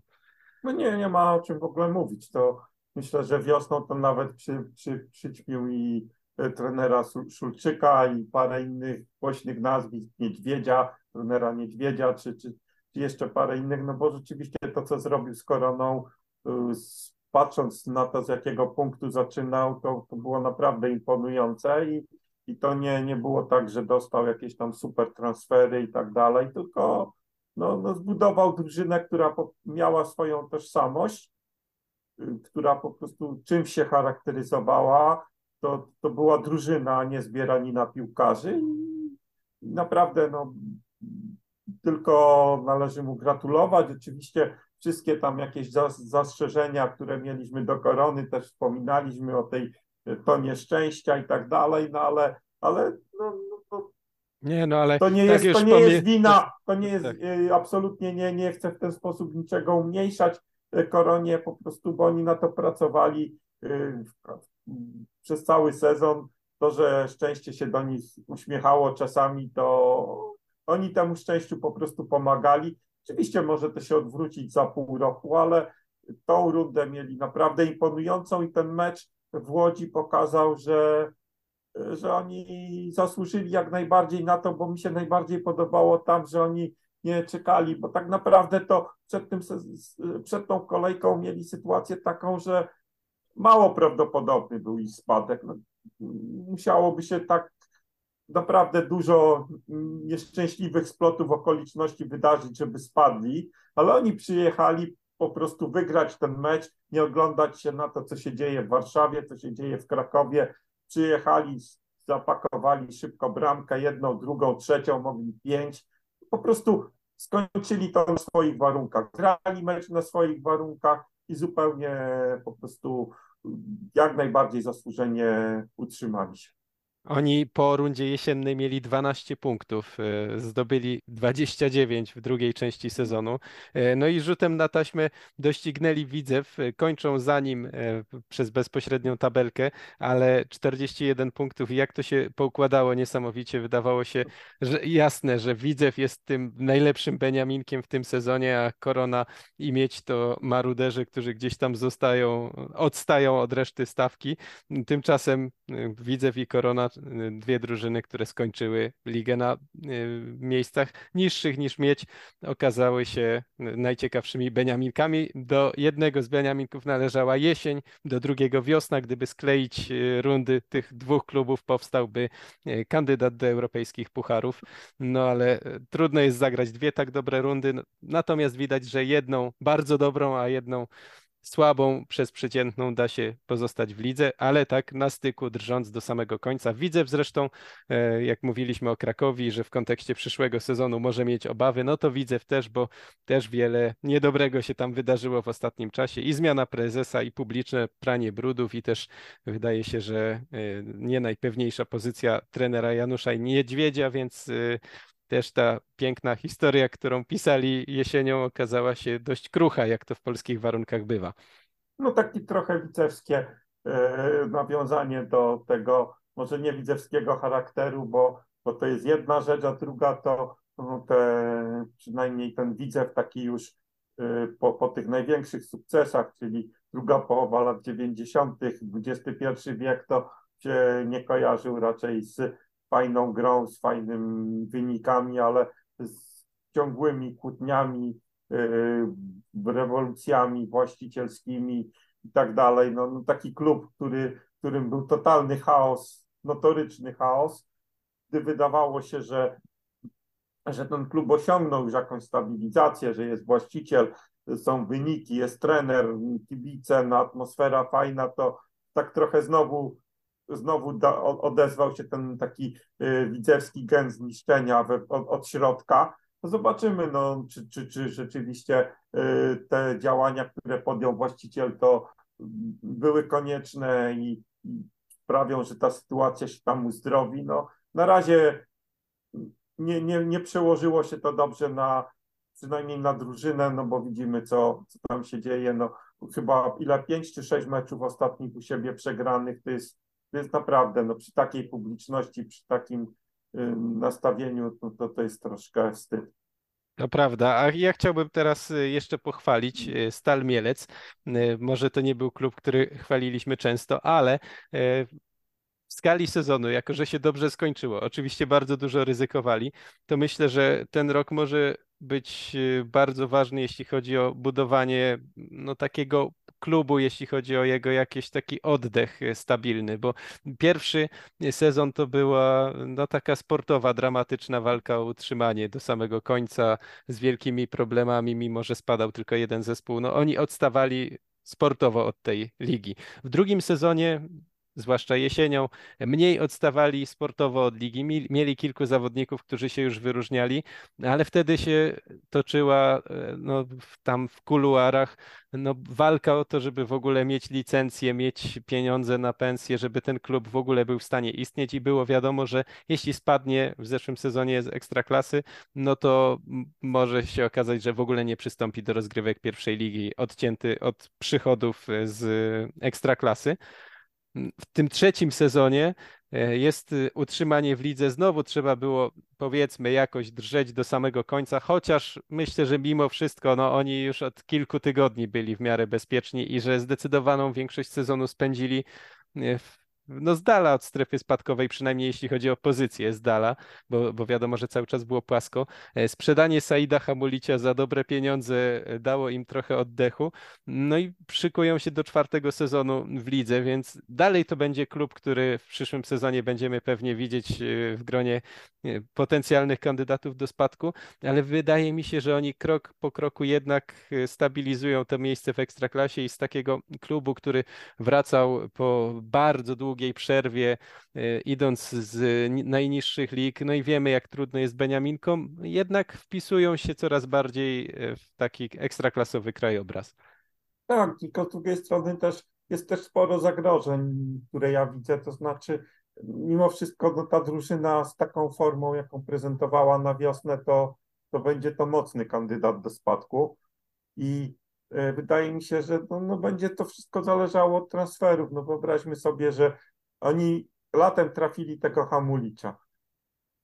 No nie, nie ma o czym w ogóle mówić. To myślę, że wiosną to nawet przy, przy, przyćmił i e, trenera Szulczyka i parę innych głośnych nazwisk, Niedźwiedzia, trenera Niedźwiedzia, czy, czy jeszcze parę innych, no bo rzeczywiście to, co zrobił z Koroną, y, patrząc na to, z jakiego punktu zaczynał, to, to było naprawdę imponujące i, i to nie, nie było tak, że dostał jakieś tam super transfery i tak dalej, tylko no, no zbudował drużynę, która miała swoją tożsamość, y, która po prostu czymś się charakteryzowała. To, to była drużyna, a nie zbieranina piłkarzy. I naprawdę no, tylko należy mu gratulować. Oczywiście wszystkie tam jakieś zastrzeżenia, które mieliśmy do korony, też wspominaliśmy o tej tonie szczęścia i tak dalej, no ale, ale no, nie, no ale to nie tak jest, to nie jest wina, to nie jest tak. Y, absolutnie nie, nie chcę w ten sposób niczego umniejszać y, koronie, po prostu, bo oni na to pracowali przez cały sezon. To, że szczęście się do nich uśmiechało czasami, to oni temu szczęściu po prostu pomagali. Oczywiście może to się odwrócić za pół roku, ale tą rundę mieli naprawdę imponującą i ten mecz w Łodzi pokazał, że że oni zasłużyli jak najbardziej na to, bo mi się najbardziej podobało tam, że oni nie czekali, bo tak naprawdę to przed, tym, przed tą kolejką mieli sytuację taką, że mało prawdopodobny był ich spadek. No, musiałoby się tak naprawdę dużo nieszczęśliwych splotów okoliczności wydarzyć, żeby spadli, ale oni przyjechali po prostu wygrać ten mecz, nie oglądać się na to, co się dzieje w Warszawie, co się dzieje w Krakowie, przyjechali, zapakowali szybko bramkę, jedną, drugą, trzecią, mogli pięć. Po prostu skończyli to na swoich warunkach. Grali mecz na swoich warunkach i zupełnie po prostu jak najbardziej zasłużenie utrzymali się. Oni po rundzie jesiennej mieli 12 punktów, e, zdobyli 29 w drugiej części sezonu. E, no i rzutem na taśmę doścignęli Widzew, e, kończą za nim przez bezpośrednią tabelkę, ale 41 punktów i jak to się poukładało niesamowicie. Wydawało się że jasne, że Widzew jest tym najlepszym Beniaminkiem w tym sezonie, a Korona i Mieć to maruderzy, którzy gdzieś tam zostają, odstają od reszty stawki. Tymczasem Widzew i Korona dwie drużyny, które skończyły ligę na y, miejscach niższych niż mieć, okazały się najciekawszymi Beniaminkami. Do jednego z Beniaminków należała jesień, do drugiego wiosna. Gdyby skleić y, rundy tych dwóch klubów, powstałby y, kandydat do europejskich pucharów. No ale trudno jest zagrać dwie tak dobre rundy. Natomiast widać, że jedną bardzo dobrą, a jedną słabą przez przeciętną da się pozostać w lidze, ale tak na styku drżąc do samego końca. Widzę zresztą, e, jak mówiliśmy o Krakowi, że w kontekście przyszłego sezonu może mieć obawy, no to widzę też, bo też wiele niedobrego się tam wydarzyło w ostatnim czasie i zmiana prezesa i publiczne pranie brudów i też wydaje się, że e, nie najpewniejsza pozycja trenera Janusza Niedźwiedzia, więc e, też ta piękna historia, którą pisali jesienią, okazała się dość krucha, jak to w polskich warunkach bywa. No takie trochę wicewskie e, nawiązanie do tego, może nie widzewskiego charakteru, bo, bo to jest jedna rzecz, a druga to no, te, przynajmniej ten widzew taki już e, po, po tych największych sukcesach, czyli druga połowa lat 90., XXI wiek, to się nie kojarzył raczej z fajną grą, z fajnymi wynikami, ale z ciągłymi kłótniami, yy, rewolucjami właścicielskimi i tak dalej. No, no taki klub, który, którym był totalny chaos, notoryczny chaos, gdy wydawało się, że, że ten klub osiągnął już jakąś stabilizację, że jest właściciel, są wyniki, jest trener, kibice, no, atmosfera fajna, to tak trochę znowu znowu da, odezwał się ten taki y, widzewski gen zniszczenia we, od, od, środka. To zobaczymy, no, czy, czy, czy rzeczywiście y, te działania, które podjął właściciel, to były konieczne i, i sprawią, że ta sytuacja się tam uzdrowi. No, na razie nie, nie, nie przełożyło się to dobrze na przynajmniej na drużynę, no bo widzimy, co, co tam się dzieje. No, chyba ile pięć czy sześć meczów ostatnich u siebie przegranych, to jest jest naprawdę, no przy takiej publiczności, przy takim y, nastawieniu, no, to, to jest troszkę wstyd. To prawda, a ja chciałbym teraz y, jeszcze pochwalić y, Stal Mielec. Może to nie był klub, który chwaliliśmy często, ale w skali sezonu, jako że się dobrze skończyło, oczywiście bardzo dużo ryzykowali, to myślę, że ten rok może być bardzo ważny, jeśli chodzi o budowanie no, takiego klubu, jeśli chodzi o jego jakiś taki oddech e, stabilny, bo pierwszy sezon to była no, taka sportowa, dramatyczna walka o utrzymanie do samego końca z wielkimi problemami, mimo że spadał tylko jeden zespół. No, oni odstawali sportowo od tej ligi. W drugim sezonie zwłaszcza jesienią, mniej odstawali sportowo od ligi. Mieli kilku zawodników, którzy się już wyróżniali, ale wtedy się toczyła e, no, tam w kuluarach no, walka o to, żeby w ogóle mieć licencję, mieć pieniądze na pensję, żeby ten klub w ogóle był w stanie istnieć i było wiadomo, że jeśli spadnie w zeszłym sezonie z ekstraklasy, no to może się okazać, że w ogóle nie przystąpi do rozgrywek pierwszej ligi, odcięty od przychodów z ekstraklasy w tym trzecim sezonie e, jest y, utrzymanie w lidze. Znowu trzeba było, powiedzmy, jakoś drżeć do samego końca, chociaż myślę, że mimo wszystko no, oni już od kilku tygodni byli w miarę bezpieczni i że zdecydowaną większość sezonu spędzili e, w no z dala od strefy spadkowej, przynajmniej jeśli chodzi o pozycję z dala, bo, bo wiadomo, że cały czas było płasko. E, sprzedanie Saida Hamulicia za dobre pieniądze e, dało im trochę oddechu, no i szykują się do czwartego sezonu w lidze, więc dalej to będzie klub, który w przyszłym sezonie będziemy pewnie widzieć e, w gronie potencjalnych kandydatów do spadku, ale wydaje mi się, że oni krok po kroku jednak stabilizują to miejsce w Ekstraklasie i z takiego klubu, który wracał po bardzo długim długiej przerwie, e, idąc z najniższych lig, no i wiemy, jak trudno jest Beniaminkom, jednak wpisują się coraz bardziej e, w taki ekstraklasowy krajobraz. Tak, tylko z drugiej strony też jest też sporo zagrożeń, które ja widzę, to znaczy mimo wszystko no, ta drużyna z taką formą, jaką prezentowała na wiosnę, to, to będzie to mocny kandydat do spadku i E, wydaje mi się, że no, no będzie to wszystko zależało od transferów. No wyobraźmy sobie, że oni latem trafili tego Hamulicza.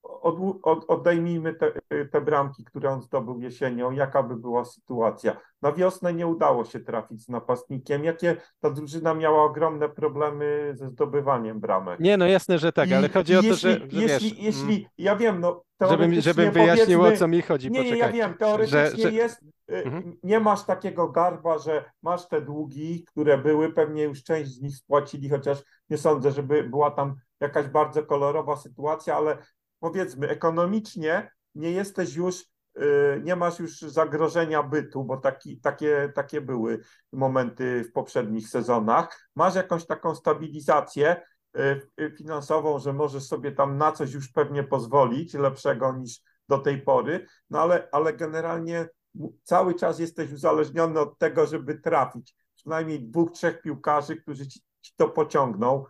Od, od, oddejmijmy te, te bramki, które on zdobył jesienią, jaka by była sytuacja. Na wiosnę nie udało się trafić z napastnikiem. Jakie ta drużyna miała ogromne problemy ze zdobywaniem bramek. Nie, no jasne, że tak, I, ale chodzi o to, że, że jeśli, wiesz, jeśli, mm. ja wiem, no Żebym, żebym wyjaśnił, o co mi chodzi. Nie, nie, ja wiem, teoretycznie że, że... jest, y, mhm. nie masz takiego garba, że masz te długi, które były, pewnie już część z nich spłacili, chociaż nie sądzę, żeby była tam jakaś bardzo kolorowa sytuacja, ale powiedzmy, ekonomicznie nie jesteś już y, nie masz już zagrożenia bytu, bo taki, takie, takie były momenty w poprzednich sezonach. Masz jakąś taką stabilizację y, finansową, że możesz sobie tam na coś już pewnie pozwolić lepszego niż do tej pory, no ale, ale generalnie cały czas jesteś uzależniony od tego, żeby trafić. Przynajmniej dwóch, trzech piłkarzy, którzy ci, ci to pociągną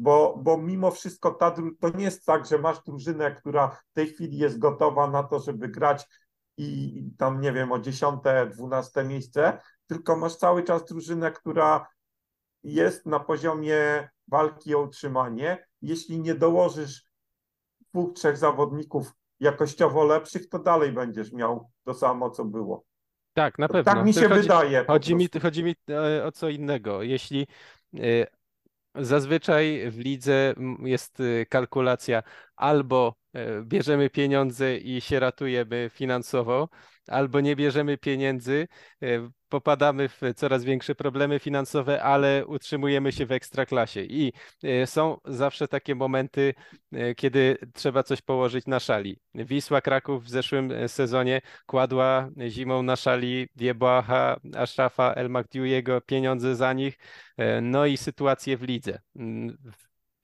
bo, bo mimo wszystko ta, to nie jest tak, że masz drużynę, która w tej chwili jest gotowa na to, żeby grać i, tam, nie wiem, o dziesiąte, dwunaste miejsce, tylko masz cały czas drużynę, która jest na poziomie walki o utrzymanie. Jeśli nie dołożysz dwóch, trzech zawodników jakościowo lepszych, to dalej będziesz miał to samo, co było. Tak, na pewno. Tak mi się chodzi, wydaje. Chodzi mi, chodzi mi e, o co innego. Jeśli e, Zazwyczaj w lidze jest y, kalkulacja albo e, bierzemy pieniądze i się ratujemy finansowo, albo nie bierzemy pieniędzy, e, popadamy w coraz większe problemy finansowe, ale utrzymujemy się w ekstraklasie. I e, są zawsze takie momenty, kiedy trzeba coś położyć na szali. Wisła Kraków w zeszłym sezonie kładła zimą na szali Diebłacha, Ashrafa, El Magdiujego, pieniądze za nich, no i sytuację w lidze.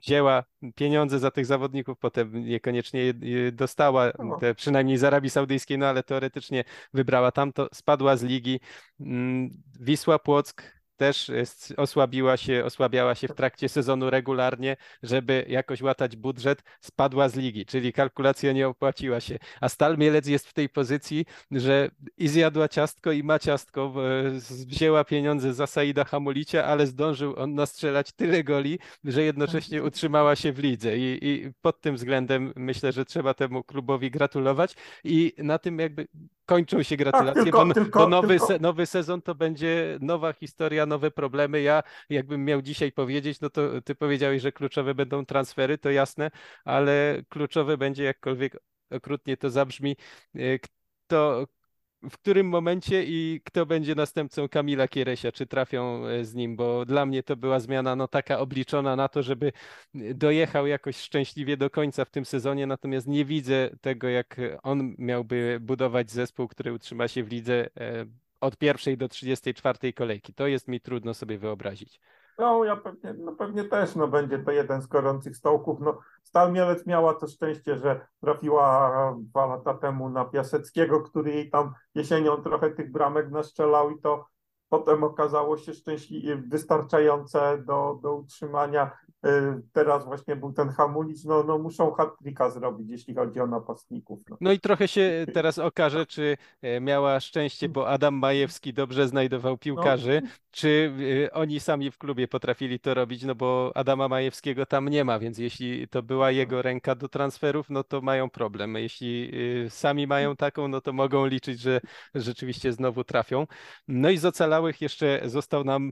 Wzięła pieniądze za tych zawodników, potem niekoniecznie dostała, no. te, przynajmniej z Arabii Saudyjskiej, no ale teoretycznie wybrała tamto, spadła z ligi. Mm, Wisła Płock też osłabiła się, osłabiała się w trakcie sezonu regularnie, żeby jakoś łatać budżet, spadła z ligi, czyli kalkulacja nie opłaciła się. A Stal Mielec jest w tej pozycji, że i zjadła ciastko i ma ciastko, wzięła pieniądze za Saida Hamulicia, ale zdążył on nastrzelać tyle goli, że jednocześnie utrzymała się w lidze. I, i pod tym względem myślę, że trzeba temu klubowi gratulować. I na tym jakby kończą się gratulacje, tak, tylko, bo, tylko, bo nowy, tylko... Se, nowy sezon to będzie nowa historia, nowe problemy. Ja jakbym miał dzisiaj powiedzieć, no to ty powiedziałeś, że kluczowe będą transfery, to jasne, ale kluczowe będzie jakkolwiek okrutnie to zabrzmi, e, kto, w którym momencie i kto będzie następcą Kamila Kieresia, czy trafią e, z nim, bo dla mnie to była zmiana no taka obliczona na to, żeby e, dojechał jakoś szczęśliwie do końca w tym sezonie, natomiast nie widzę tego, jak on miałby budować zespół, który utrzyma się w lidze od pierwszej do 34 kolejki. To jest mi trudno sobie wyobrazić. No, ja pewnie, no pewnie też no, będzie to jeden z gorących stołków. No, Stal Mielec miała to szczęście, że trafiła dwa lata temu na Piaseckiego, który jej tam jesienią trochę tych bramek naszczelał i to potem okazało się szczęśliwie wystarczające do, do utrzymania Y, teraz właśnie był ten Hamulic, no, no muszą hat zrobić, jeśli chodzi o napastników. No. no i trochę się teraz okaże, czy e, miała szczęście, bo Adam Majewski dobrze znajdował piłkarzy, no. czy e, oni sami w klubie potrafili to robić, no bo Adama Majewskiego tam nie ma, więc jeśli to była jego ręka do transferów, no to mają problem. Jeśli sami mają taką, no to mogą liczyć, że rzeczywiście znowu trafią. No i z ocalałych jeszcze został nam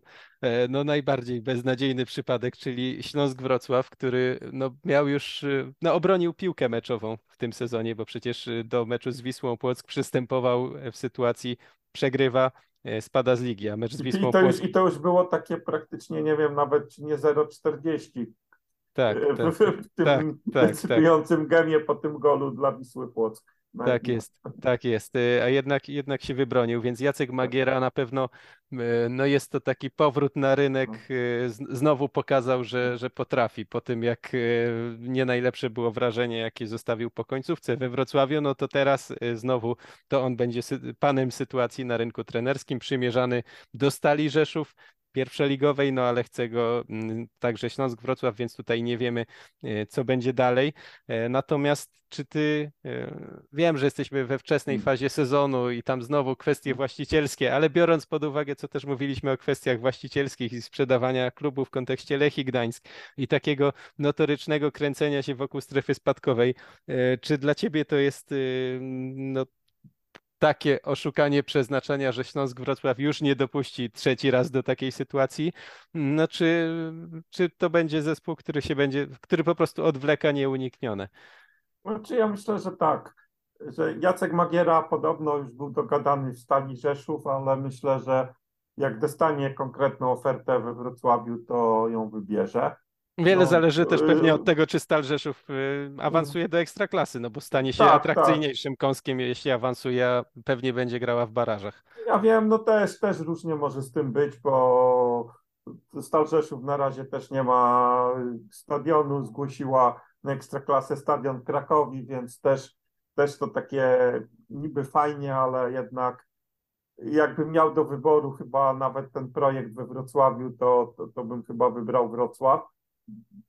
no najbardziej beznadziejny przypadek, czyli Śląsk Wrocław, który no, miał już, y, no, obronił piłkę meczową w tym sezonie, bo przecież y, do meczu z Wisłą Płock przystępował w sytuacji przegrywa, e, spada z ligi, a mecz z Wisłą I to, już, I to już było takie praktycznie, nie wiem, nawet nie 0,40. Tak, e, tak, w, w tym tak, tak, decydującym tak. gemie po tym golu dla Wisły Płock. Tak jest, tak jest. Y, a jednak, jednak się wybronił, więc Jacek Magiera na pewno y, no jest to taki powrót na rynek. No. Y, znowu pokazał, że, że potrafi. Po tym jak nie najlepsze było wrażenie, jakie zostawił po końcówce we Wrocławiu, no to teraz znowu to on będzie panem sytuacji na rynku trenerskim, przymierzany do Stali Rzeszów pierwszoligowej, no ale chce go mm, także Śląsk Wrocław, więc tutaj nie wiemy, e, co będzie dalej. E, natomiast czy ty, e, wiem, że jesteśmy we wczesnej fazie sezonu i tam znowu kwestie właścicielskie, ale biorąc pod uwagę, co też mówiliśmy o kwestiach właścicielskich i sprzedawania klubu w kontekście Lechii Gdańsk i takiego notorycznego kręcenia się wokół strefy spadkowej, czy dla ciebie to jest no, takie oszukanie przeznaczenia, że Śląsk Wrocław już nie dopuści trzeci raz do takiej sytuacji, no czy, czy to będzie zespół, który się będzie, który po prostu odwleka nieuniknione? Znaczy ja myślę, że tak, że Jacek Magiera podobno już był dogadany w Stali Rzeszów, ale myślę, że jak dostanie konkretną ofertę we Wrocławiu, to ją wybierze. Wiele No, zależy też pewnie od tego, czy Stal Rzeszów y, awansuje do ekstraklasy, no bo stanie się Tak, atrakcyjniejszym kąskiem, jeśli awansuje, a pewnie będzie grała w barażach. Ja wiem, no też, też różnie może z tym być, bo Stal Rzeszów na razie też nie ma stadionu, zgłosiła na Ekstraklasę stadion Krakowi, więc też, też to takie niby fajnie, ale jednak jakbym miał do wyboru chyba nawet ten projekt we Wrocławiu, to, to, to bym chyba wybrał Wrocław.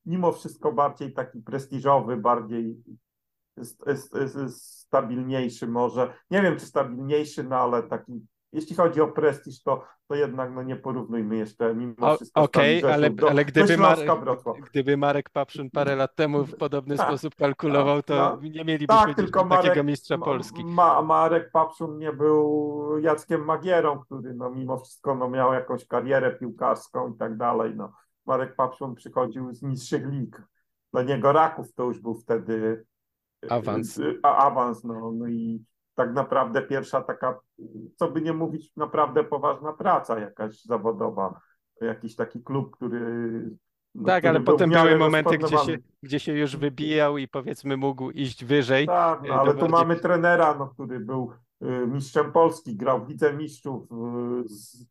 Mimo wszystko bardziej taki prestiżowy, bardziej stabilniejszy może. Nie wiem, czy stabilniejszy, no ale taki jeśli chodzi o prestiż, to, to jednak no nie porównujmy jeszcze mimo O- wszystko Okej, Stali ale, do, ale gdyby, Marek, gdyby Marek parę lat temu w podobny Tak, sposób kalkulował, to no. nie mielibyśmy Tak, tylko takiego Marek, mistrza Ma- Polski. Ma, Marek Papszun nie był Jackiem Magierą, który no mimo wszystko no miał jakąś karierę piłkarską i tak dalej. No. Marek Papszun przychodził z niższych lig. Dla niego Raków to już był wtedy Awans. y, a, awans, no, no i tak naprawdę pierwsza taka, co by nie mówić, naprawdę poważna praca jakaś zawodowa. Jakiś taki klub, który. no, Tak, ale potem były momenty, gdzie się, gdzie się już wybijał i powiedzmy mógł iść wyżej. Tak, no, e, ale do tu bardziej- mamy trenera, no, który był y, mistrzem Polski, grał w Lidze Mistrzów, y, z, y,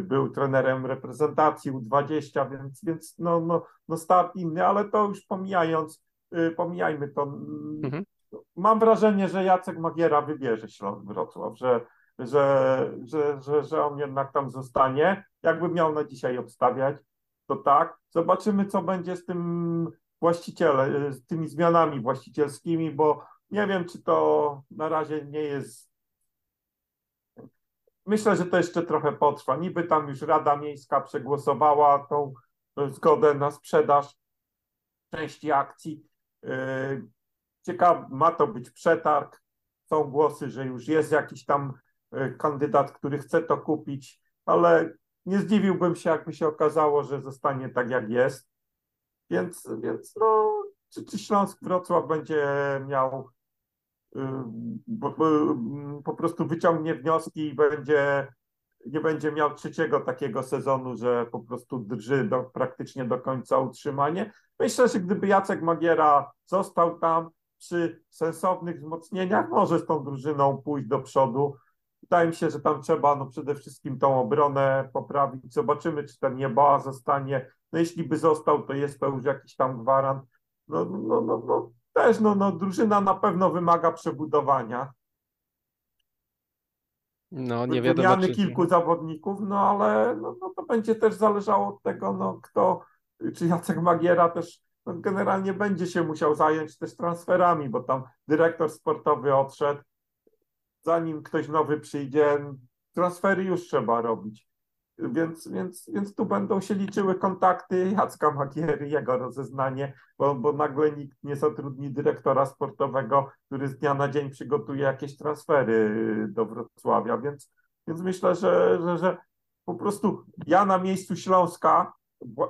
był trenerem reprezentacji U20, więc, więc no, no, no start inny, ale to już pomijając, y, pomijajmy to. mm, Mhm. Mam wrażenie, że Jacek Magiera wybierze Śląsk Wrocław, że, że, że, że, że on jednak tam zostanie. Jakby miał na dzisiaj obstawiać, to tak. Zobaczymy, co będzie z tym właścicielem, z tymi zmianami właścicielskimi, bo nie wiem, czy to na razie nie jest. Myślę, że to jeszcze trochę potrwa. Niby tam już Rada Miejska przegłosowała tą zgodę na sprzedaż części akcji. Yy, Ciekaw, ma to być przetarg. Są głosy, że już jest jakiś tam yy, kandydat, który chce to kupić, ale nie zdziwiłbym się, jakby się okazało, że zostanie tak, jak jest. Więc, więc no, czy, czy Śląsk Wrocław będzie miał bo- bo, mm, po prostu wyciągnie wnioski i będzie, nie będzie miał trzeciego takiego sezonu, że po prostu drży do, praktycznie do końca utrzymanie. Myślę, że gdyby Jacek Magiera został tam przy sensownych wzmocnieniach, może z tą drużyną pójść do przodu. Wydaje mi się, że tam trzeba no, przede wszystkim tą obronę poprawić. Zobaczymy, czy ten Nieboa zostanie. No jeśli by został, to jest to już jakiś tam gwarant. No, no, no, no też no, no, drużyna na pewno wymaga przebudowania. No nie wiadomo, Wymiany czy... kilku zawodników, no ale no, no, to będzie też zależało od tego, no, kto, czy Jacek Magiera też no, generalnie będzie się musiał zająć też transferami, bo tam dyrektor sportowy odszedł. Zanim ktoś nowy przyjdzie, transfery już trzeba robić. Więc, więc, więc tu będą się liczyły kontakty Jacka Magiery, jego rozeznanie, bo, bo nagle nikt nie zatrudni dyrektora sportowego, który z dnia na dzień przygotuje jakieś transfery do Wrocławia. Więc, więc myślę, że, że, że po prostu ja na miejscu Śląska,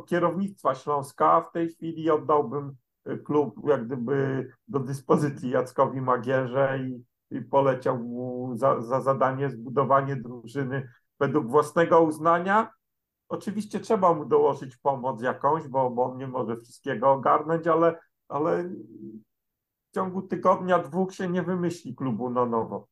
kierownictwa Śląska, w tej chwili oddałbym y, klub jak gdyby do dyspozycji Jackowi Magierze i, i poleciał mu za, za zadanie zbudowanie drużyny według własnego uznania. Oczywiście trzeba mu dołożyć pomoc jakąś, bo, bo on nie może wszystkiego ogarnąć, ale, ale w ciągu tygodnia, dwóch się nie wymyśli klubu na nowo.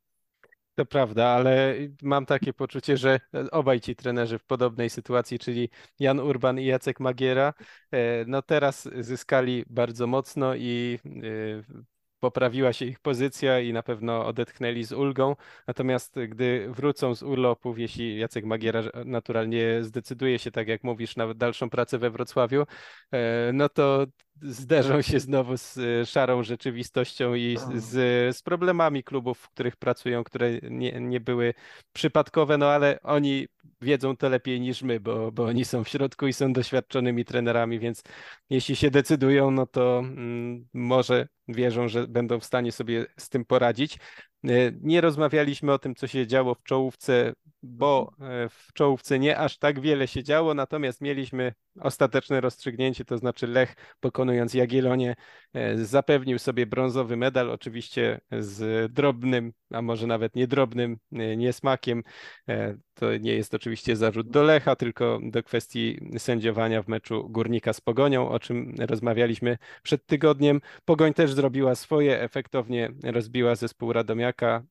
To prawda, ale mam takie poczucie, że obaj ci trenerzy w podobnej sytuacji, czyli Jan Urban i Jacek Magiera, e, no teraz zyskali bardzo mocno i e, poprawiła się ich pozycja i na pewno odetchnęli z ulgą. Natomiast gdy wrócą z urlopów, jeśli Jacek Magiera naturalnie zdecyduje się, tak jak mówisz, na dalszą pracę we Wrocławiu, e, no to zderzą się znowu z e, szarą rzeczywistością i z, Tak. z, z problemami klubów, w których pracują, które nie, nie były przypadkowe, no ale oni wiedzą to lepiej niż my, bo, bo oni są w środku i są doświadczonymi trenerami, więc jeśli się decydują, no to mm, może wierzą, że będą w stanie sobie z tym poradzić. E, Nie rozmawialiśmy o tym, co się działo w czołówce, bo e, w czołówce nie aż tak wiele się działo, natomiast mieliśmy ostateczne rozstrzygnięcie, to znaczy Lech pokonując Jagiellonię e, zapewnił sobie brązowy medal, oczywiście z drobnym a może nawet niedrobnym niesmakiem. To nie jest oczywiście zarzut do Lecha, tylko do kwestii sędziowania w meczu Górnika z Pogonią, o czym rozmawialiśmy przed tygodniem. Pogoń też zrobiła swoje, efektownie rozbiła zespół Radomiaka,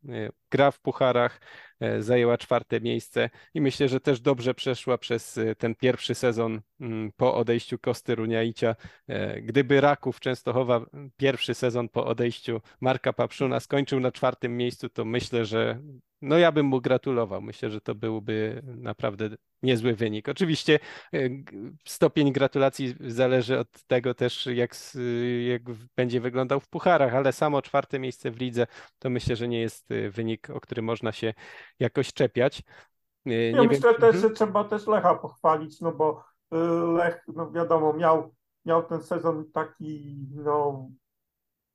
gra w pucharach, E, zajęła czwarte miejsce i myślę, że też dobrze przeszła przez e, ten pierwszy sezon mm, po odejściu Kosty Runiaicia. E, gdyby Raków Częstochowa pierwszy sezon po odejściu Marka Papszuna skończył na czwartym miejscu, to myślę, że no ja bym mu gratulował. Myślę, że to byłby naprawdę niezły wynik. Oczywiście stopień gratulacji zależy od tego też, jak, jak będzie wyglądał w pucharach, ale samo czwarte miejsce w lidze to myślę, że nie jest wynik, o który można się jakoś czepiać. Nie ja myślę wiem. też, że trzeba też Lecha pochwalić, no bo Lech, no wiadomo, miał, miał ten sezon taki no,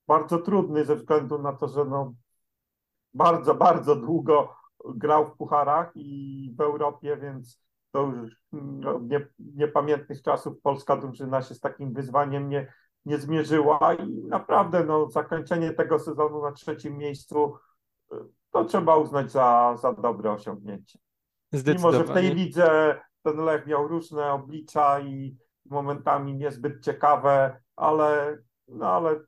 bardzo trudny ze względu na to, że no, bardzo, bardzo długo grał w pucharach i w Europie, więc to już no, nie, niepamiętnych czasów polska drużyna się z takim wyzwaniem nie, nie zmierzyła i naprawdę no, zakończenie tego sezonu na trzecim miejscu y, to trzeba uznać za, za dobre osiągnięcie. Mimo, że w tej lidze ten Lech miał różne oblicza i momentami niezbyt ciekawe, ale, no ale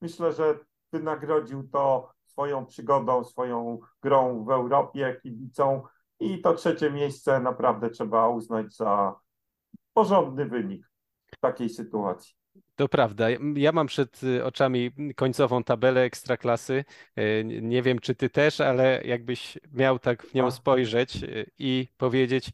myślę, że wynagrodził to swoją przygodą, swoją grą w Europie, kibicą i to trzecie miejsce naprawdę trzeba uznać za porządny wynik w takiej sytuacji. To prawda. Ja mam przed y, oczami końcową tabelę ekstraklasy. Y, nie wiem, czy ty też, ale jakbyś miał tak w nią tak. spojrzeć y, i powiedzieć,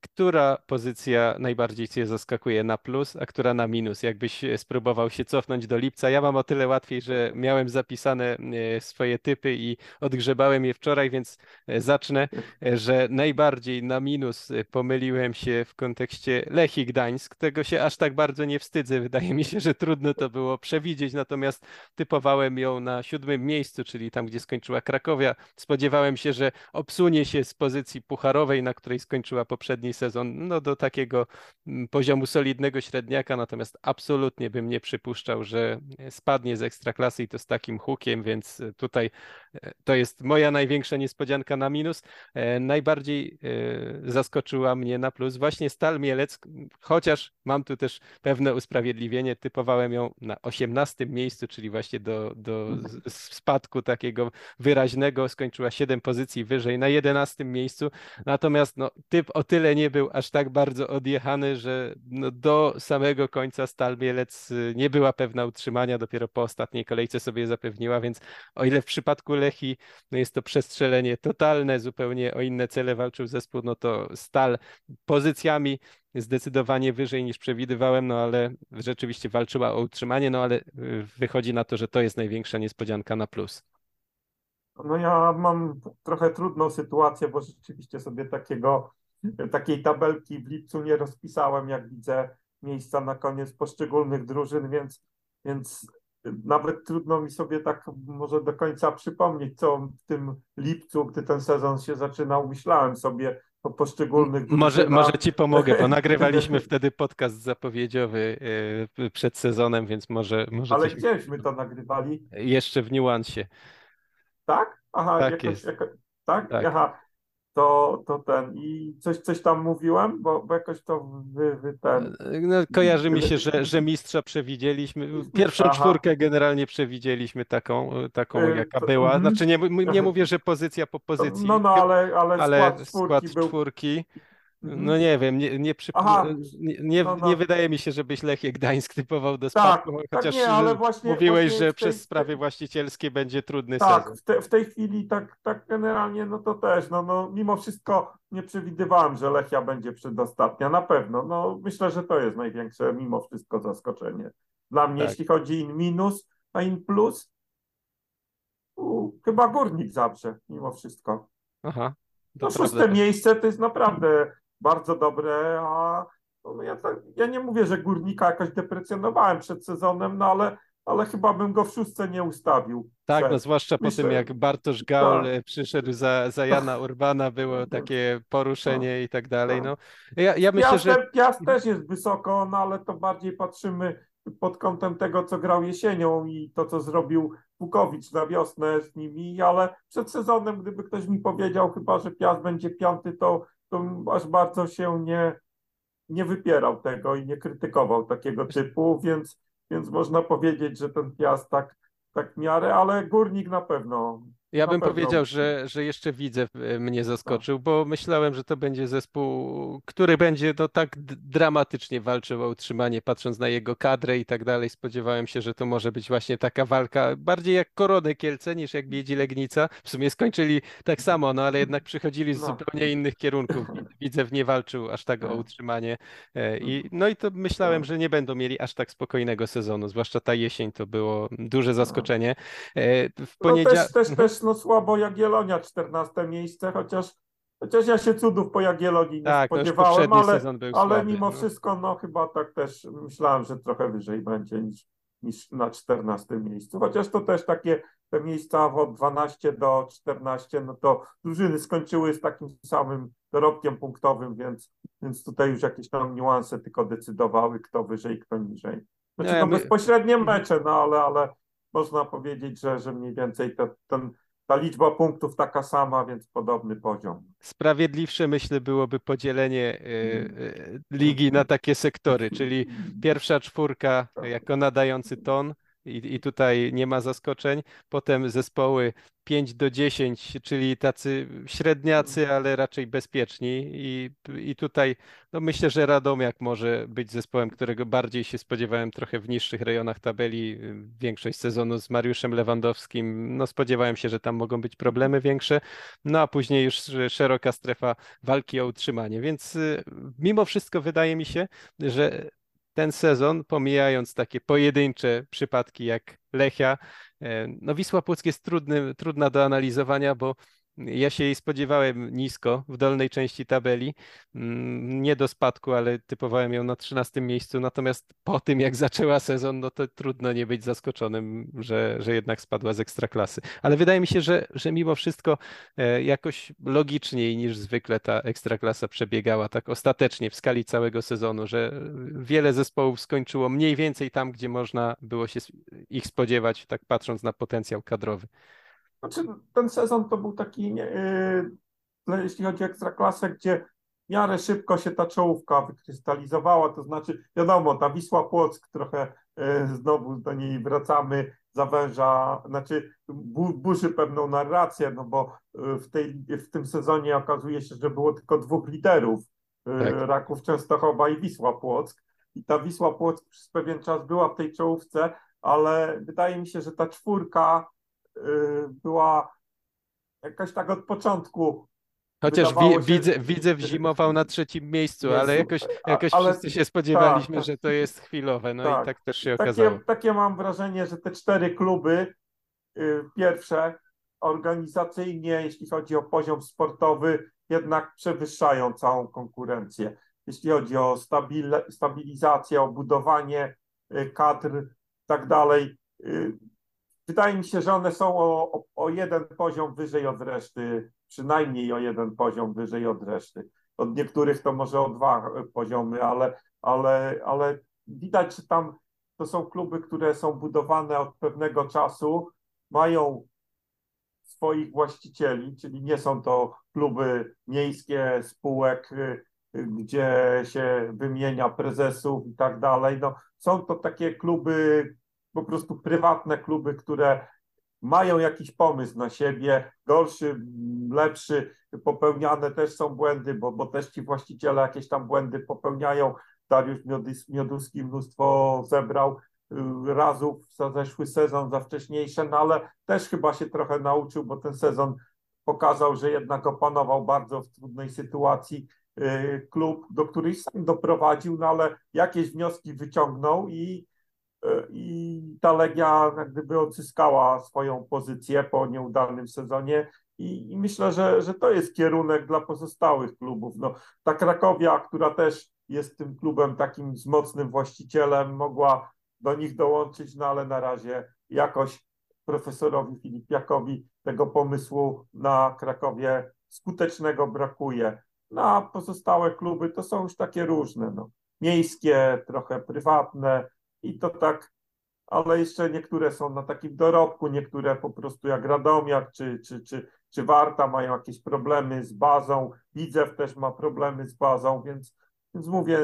która pozycja najbardziej Cię zaskakuje na plus, a która na minus? Jakbyś e, spróbował się cofnąć do lipca. Ja mam o tyle łatwiej, że miałem zapisane e, swoje typy i odgrzebałem je wczoraj, więc e, zacznę, że najbardziej na minus pomyliłem się w kontekście Lechii Gdańsk. Tego się aż tak bardzo nie wstydzę. Wydaje mi się, że trudno to było przewidzieć, natomiast typowałem ją na siódmym miejscu, czyli tam, gdzie skończyła Krakowia. Spodziewałem się, że obsunie się z pozycji pucharowej, na której skończyła poprzedni sezon no, do takiego mm, poziomu solidnego średniaka, natomiast absolutnie bym nie przypuszczał, że spadnie z ekstraklasy i to z takim hukiem, więc tutaj e, to jest moja największa niespodzianka na minus. E, najbardziej e, zaskoczyła mnie na plus właśnie Stal Mielec, chociaż mam tu też pewne usprawiedliwienie, typowałem ją na 18 miejscu, czyli właśnie do, do spadku takiego wyraźnego, skończyła 7 pozycji wyżej na 11 miejscu, natomiast no, typ o tyle nie był aż tak bardzo odjechany, że no, do samego końca Stal Mielec y, nie była pewna utrzymania, dopiero po ostatniej kolejce sobie zapewniła, więc o ile w przypadku Lechi no jest to przestrzelenie totalne, zupełnie o inne cele walczył zespół, no to Stal pozycjami zdecydowanie wyżej niż przewidywałem, no ale rzeczywiście walczyła o utrzymanie, no ale y, wychodzi na to, że to jest największa niespodzianka na plus. No ja mam trochę trudną sytuację, bo rzeczywiście sobie takiego takiej tabelki w lipcu nie rozpisałem, jak widzę miejsca na koniec poszczególnych drużyn, więc, więc nawet trudno mi sobie tak może do końca przypomnieć, co w tym lipcu, gdy ten sezon się zaczynał, myślałem sobie o poszczególnych Może, może ci pomogę, bo nagrywaliśmy wtedy podcast zapowiedziowy e, przed sezonem, więc może... może Ale coś... gdzieśmy to nagrywali? Jeszcze w niuansie. Tak? Aha, tak jakoś. Jako... tak? tak? Aha, to, to ten i coś, coś tam mówiłem, bo, bo jakoś to wy, wy ten. No, kojarzy mi się, że, że mistrza przewidzieliśmy. Pierwszą Aha. czwórkę generalnie przewidzieliśmy taką, taką y, jaka była. Mhm. Znaczy nie, nie mówię, że pozycja po pozycji. No, no, ale, ale, ale skład, skład czwórki, czwórki Mhm. No nie wiem, nie, nie, przyp... nie, nie, no, no. nie, wydaje mi się, żebyś Lechie Gdańsk typował do tak, spadku, tak, chociaż tak nie, ale właśnie, mówiłeś, właśnie że tej, przez sprawy właścicielskie będzie trudny tak, sezon. W, te, w tej chwili tak, tak generalnie, no to też, no, no mimo wszystko nie przewidywałem, że Lechia będzie przedostatnia, na pewno. No myślę, że to jest największe mimo wszystko zaskoczenie. Dla mnie, tak. jeśli chodzi in minus, a in plus, u, chyba Górnik zawsze, mimo wszystko. Aha. To no, szóste miejsce to jest naprawdę bardzo dobre, a no ja, tak, ja nie mówię, że górnika jakoś deprecjonowałem przed sezonem, no ale, ale chyba bym go w szóstce nie ustawił. Tak, no zwłaszcza Myślę, po tym, jak Bartosz Gaul tak. przyszedł za, za Jana Urbana, było takie poruszenie tak. i tak dalej. No. Ja, ja myślę, Piast, że... Piast też jest wysoko, no ale to bardziej patrzymy pod kątem tego, co grał jesienią i to, co zrobił Bukowicz na wiosnę z nimi, ale przed sezonem, gdyby ktoś mi powiedział chyba, że Piast będzie piąty, to, to aż bardzo się nie, nie wypierał tego i nie krytykował takiego typu, więc, więc można powiedzieć, że ten Piast tak, tak w miarę, ale Górnik na pewno ja bym pewno. powiedział, że, że jeszcze widzę mnie zaskoczył, bo myślałem, że to będzie zespół, który będzie no, tak dramatycznie walczył o utrzymanie, patrząc na jego kadrę i tak dalej. Spodziewałem się, że to może być właśnie taka walka, bardziej jak Korony Kielce niż jak Biedzi Legnica. W sumie skończyli tak samo, no ale jednak przychodzili z No. zupełnie innych kierunków. Widzew nie walczył aż tak o Tak. utrzymanie. E, I, no i to myślałem, Tak. że nie będą mieli aż tak spokojnego sezonu, zwłaszcza ta jesień to było duże zaskoczenie. E, W No poniedziałek. też, też, też no słabo Jagiellonia 14 miejsce, chociaż, chociaż ja się cudów po Jagiellonii nie Tak, to spodziewałem, ale, ale słaby, mimo no. wszystko no chyba tak też myślałem, że trochę wyżej będzie niż, niż na 14 miejscu, chociaż to też takie te miejsca od 12 do 14, no to drużyny skończyły z takim samym dorobkiem punktowym, więc, więc tutaj już jakieś tam niuanse tylko decydowały, kto wyżej, kto niżej. Znaczy Nie, no my- bezpośrednie mecze, no ale, ale można powiedzieć, że, że mniej więcej to, ten, ta liczba punktów taka sama, więc podobny poziom. Sprawiedliwsze, myślę, byłoby podzielenie y, y, ligi na takie sektory, czyli pierwsza czwórka jako nadający ton i, i tutaj nie ma zaskoczeń. Potem zespoły 5 do 10, czyli tacy średniacy, ale raczej bezpieczni. I, i tutaj no myślę, że Radomiak może być zespołem, którego bardziej się spodziewałem trochę w niższych rejonach tabeli. y, Większość sezonu z Mariuszem Lewandowskim. No spodziewałem się, że tam mogą być problemy większe. No a później już szeroka strefa walki o utrzymanie. Więc y, mimo wszystko wydaje mi się, że ten sezon, pomijając takie pojedyncze przypadki jak Lechia, e, no Wisła Płock jest trudny, trudna do analizowania, bo ja się jej spodziewałem nisko w dolnej części tabeli, Mm, nie do spadku, ale typowałem ją na 13 miejscu, natomiast po tym jak zaczęła sezon, no to trudno nie być zaskoczonym, że, że jednak spadła z ekstraklasy. Ale wydaje mi się, że, że mimo wszystko e, jakoś logiczniej niż zwykle ta ekstraklasa przebiegała, tak ostatecznie w skali całego sezonu, że wiele zespołów skończyło mniej więcej tam, gdzie można było się ich spodziewać, tak patrząc na potencjał kadrowy. Znaczy, ten sezon to był taki, nie, yy, jeśli chodzi o ekstraklasę, gdzie w miarę szybko się ta czołówka wykrystalizowała, to znaczy, wiadomo, ta Wisła Płock trochę yy, znowu do niej wracamy, zawęża, znaczy bu, burzy pewną narrację, no bo yy, w, tej, w tym sezonie okazuje się, że było tylko dwóch liderów, Tak. Raków Częstochowa i Wisła Płock i ta Wisła Płock przez pewien czas była w tej czołówce, ale wydaje mi się, że ta czwórka była jakaś tak od początku. Chociaż wi, się- widzę, widzę zimował na trzecim miejscu, Jezu, ale jakoś, jakoś ale- wszyscy się spodziewaliśmy, tak, że to jest chwilowe, no i tak. tak też się okazało. Takie, takie mam wrażenie, że te cztery kluby y, pierwsze organizacyjnie, jeśli chodzi o poziom sportowy, jednak przewyższają całą konkurencję. Jeśli chodzi o stabil, stabilizację, o budowanie y, kadr i tak dalej. y, Wydaje mi się, że one są o, o, o jeden poziom wyżej od reszty, przynajmniej o jeden poziom wyżej od reszty. Od niektórych to może o dwa poziomy, ale, ale, ale widać, że tam to są kluby, które są budowane od pewnego czasu, mają swoich właścicieli, czyli nie są to kluby miejskie, spółek, y, gdzie się wymienia prezesów i tak dalej. No, są to takie kluby, po prostu prywatne kluby, które mają jakiś pomysł na siebie, gorszy, lepszy, popełniane też są błędy, bo, bo też ci właściciele jakieś tam błędy popełniają. Dariusz Mioduski mnóstwo zebrał y, razów za zeszły sezon, za wcześniejsze, no ale też chyba się trochę nauczył, bo ten sezon pokazał, że jednak opanował bardzo w trudnej sytuacji y, klub, do której sam doprowadził, no ale jakieś wnioski wyciągnął i, i ta Legia jak gdyby odzyskała swoją pozycję po nieudanym sezonie i, i myślę, że, że to jest kierunek dla pozostałych klubów. No, ta Krakowia, która też jest tym klubem takim z mocnym właścicielem, mogła do nich dołączyć, no ale na razie jakoś profesorowi Filipiakowi tego pomysłu na Krakowie skutecznego brakuje. No a pozostałe kluby to są już takie różne, no. miejskie, trochę prywatne, i to tak, ale jeszcze niektóre są na takim dorobku, niektóre po prostu jak Radomiak czy, czy, czy, czy Warta mają jakieś problemy z bazą, Widzew też ma problemy z bazą, więc, więc mówię,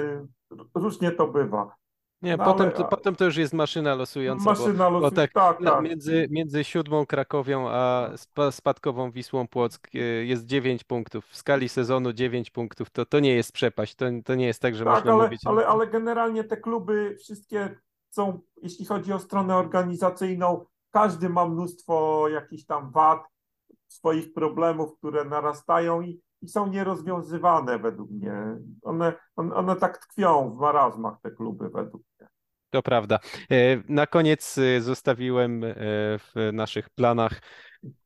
różnie to bywa. Nie, No, potem, ale- to, potem to już jest maszyna losująca, bo, Maszyna bo losu, tak, tak, na- tak. między, między siódmą Krakowią a spa, spadkową Wisłą Płock e, jest 9 punktów. W skali sezonu 9 punktów to, to nie jest przepaść. To, to nie jest tak, że Tak, można ale, mówić. ale, ale generalnie te kluby wszystkie są, jeśli chodzi o stronę organizacyjną, każdy ma mnóstwo jakichś tam wad, swoich problemów, które narastają i, i są nierozwiązywane według mnie. One, one, tak tkwią w marazmach, te kluby według mnie. To prawda. E, Na koniec e, zostawiłem e, w naszych planach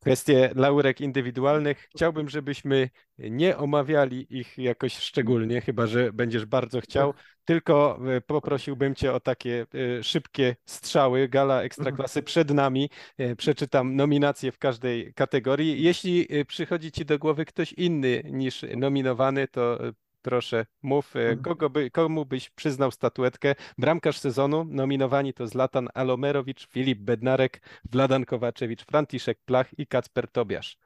kwestie laurek indywidualnych. Chciałbym, żebyśmy nie omawiali ich jakoś szczególnie, chyba że będziesz bardzo chciał, tylko e, poprosiłbym Cię o takie e, szybkie strzały. Gala Ekstraklasy przed nami. E, Przeczytam nominacje w każdej kategorii. Jeśli przychodzi Ci do głowy ktoś inny niż nominowany, to proszę mów, e, kogo by, komu byś przyznał statuetkę. Bramkarz sezonu nominowani to Zlatan Alomerowicz, Filip Bednarek, Wladan Kowaczewicz, Franciszek Plach i Kacper Tobiasz.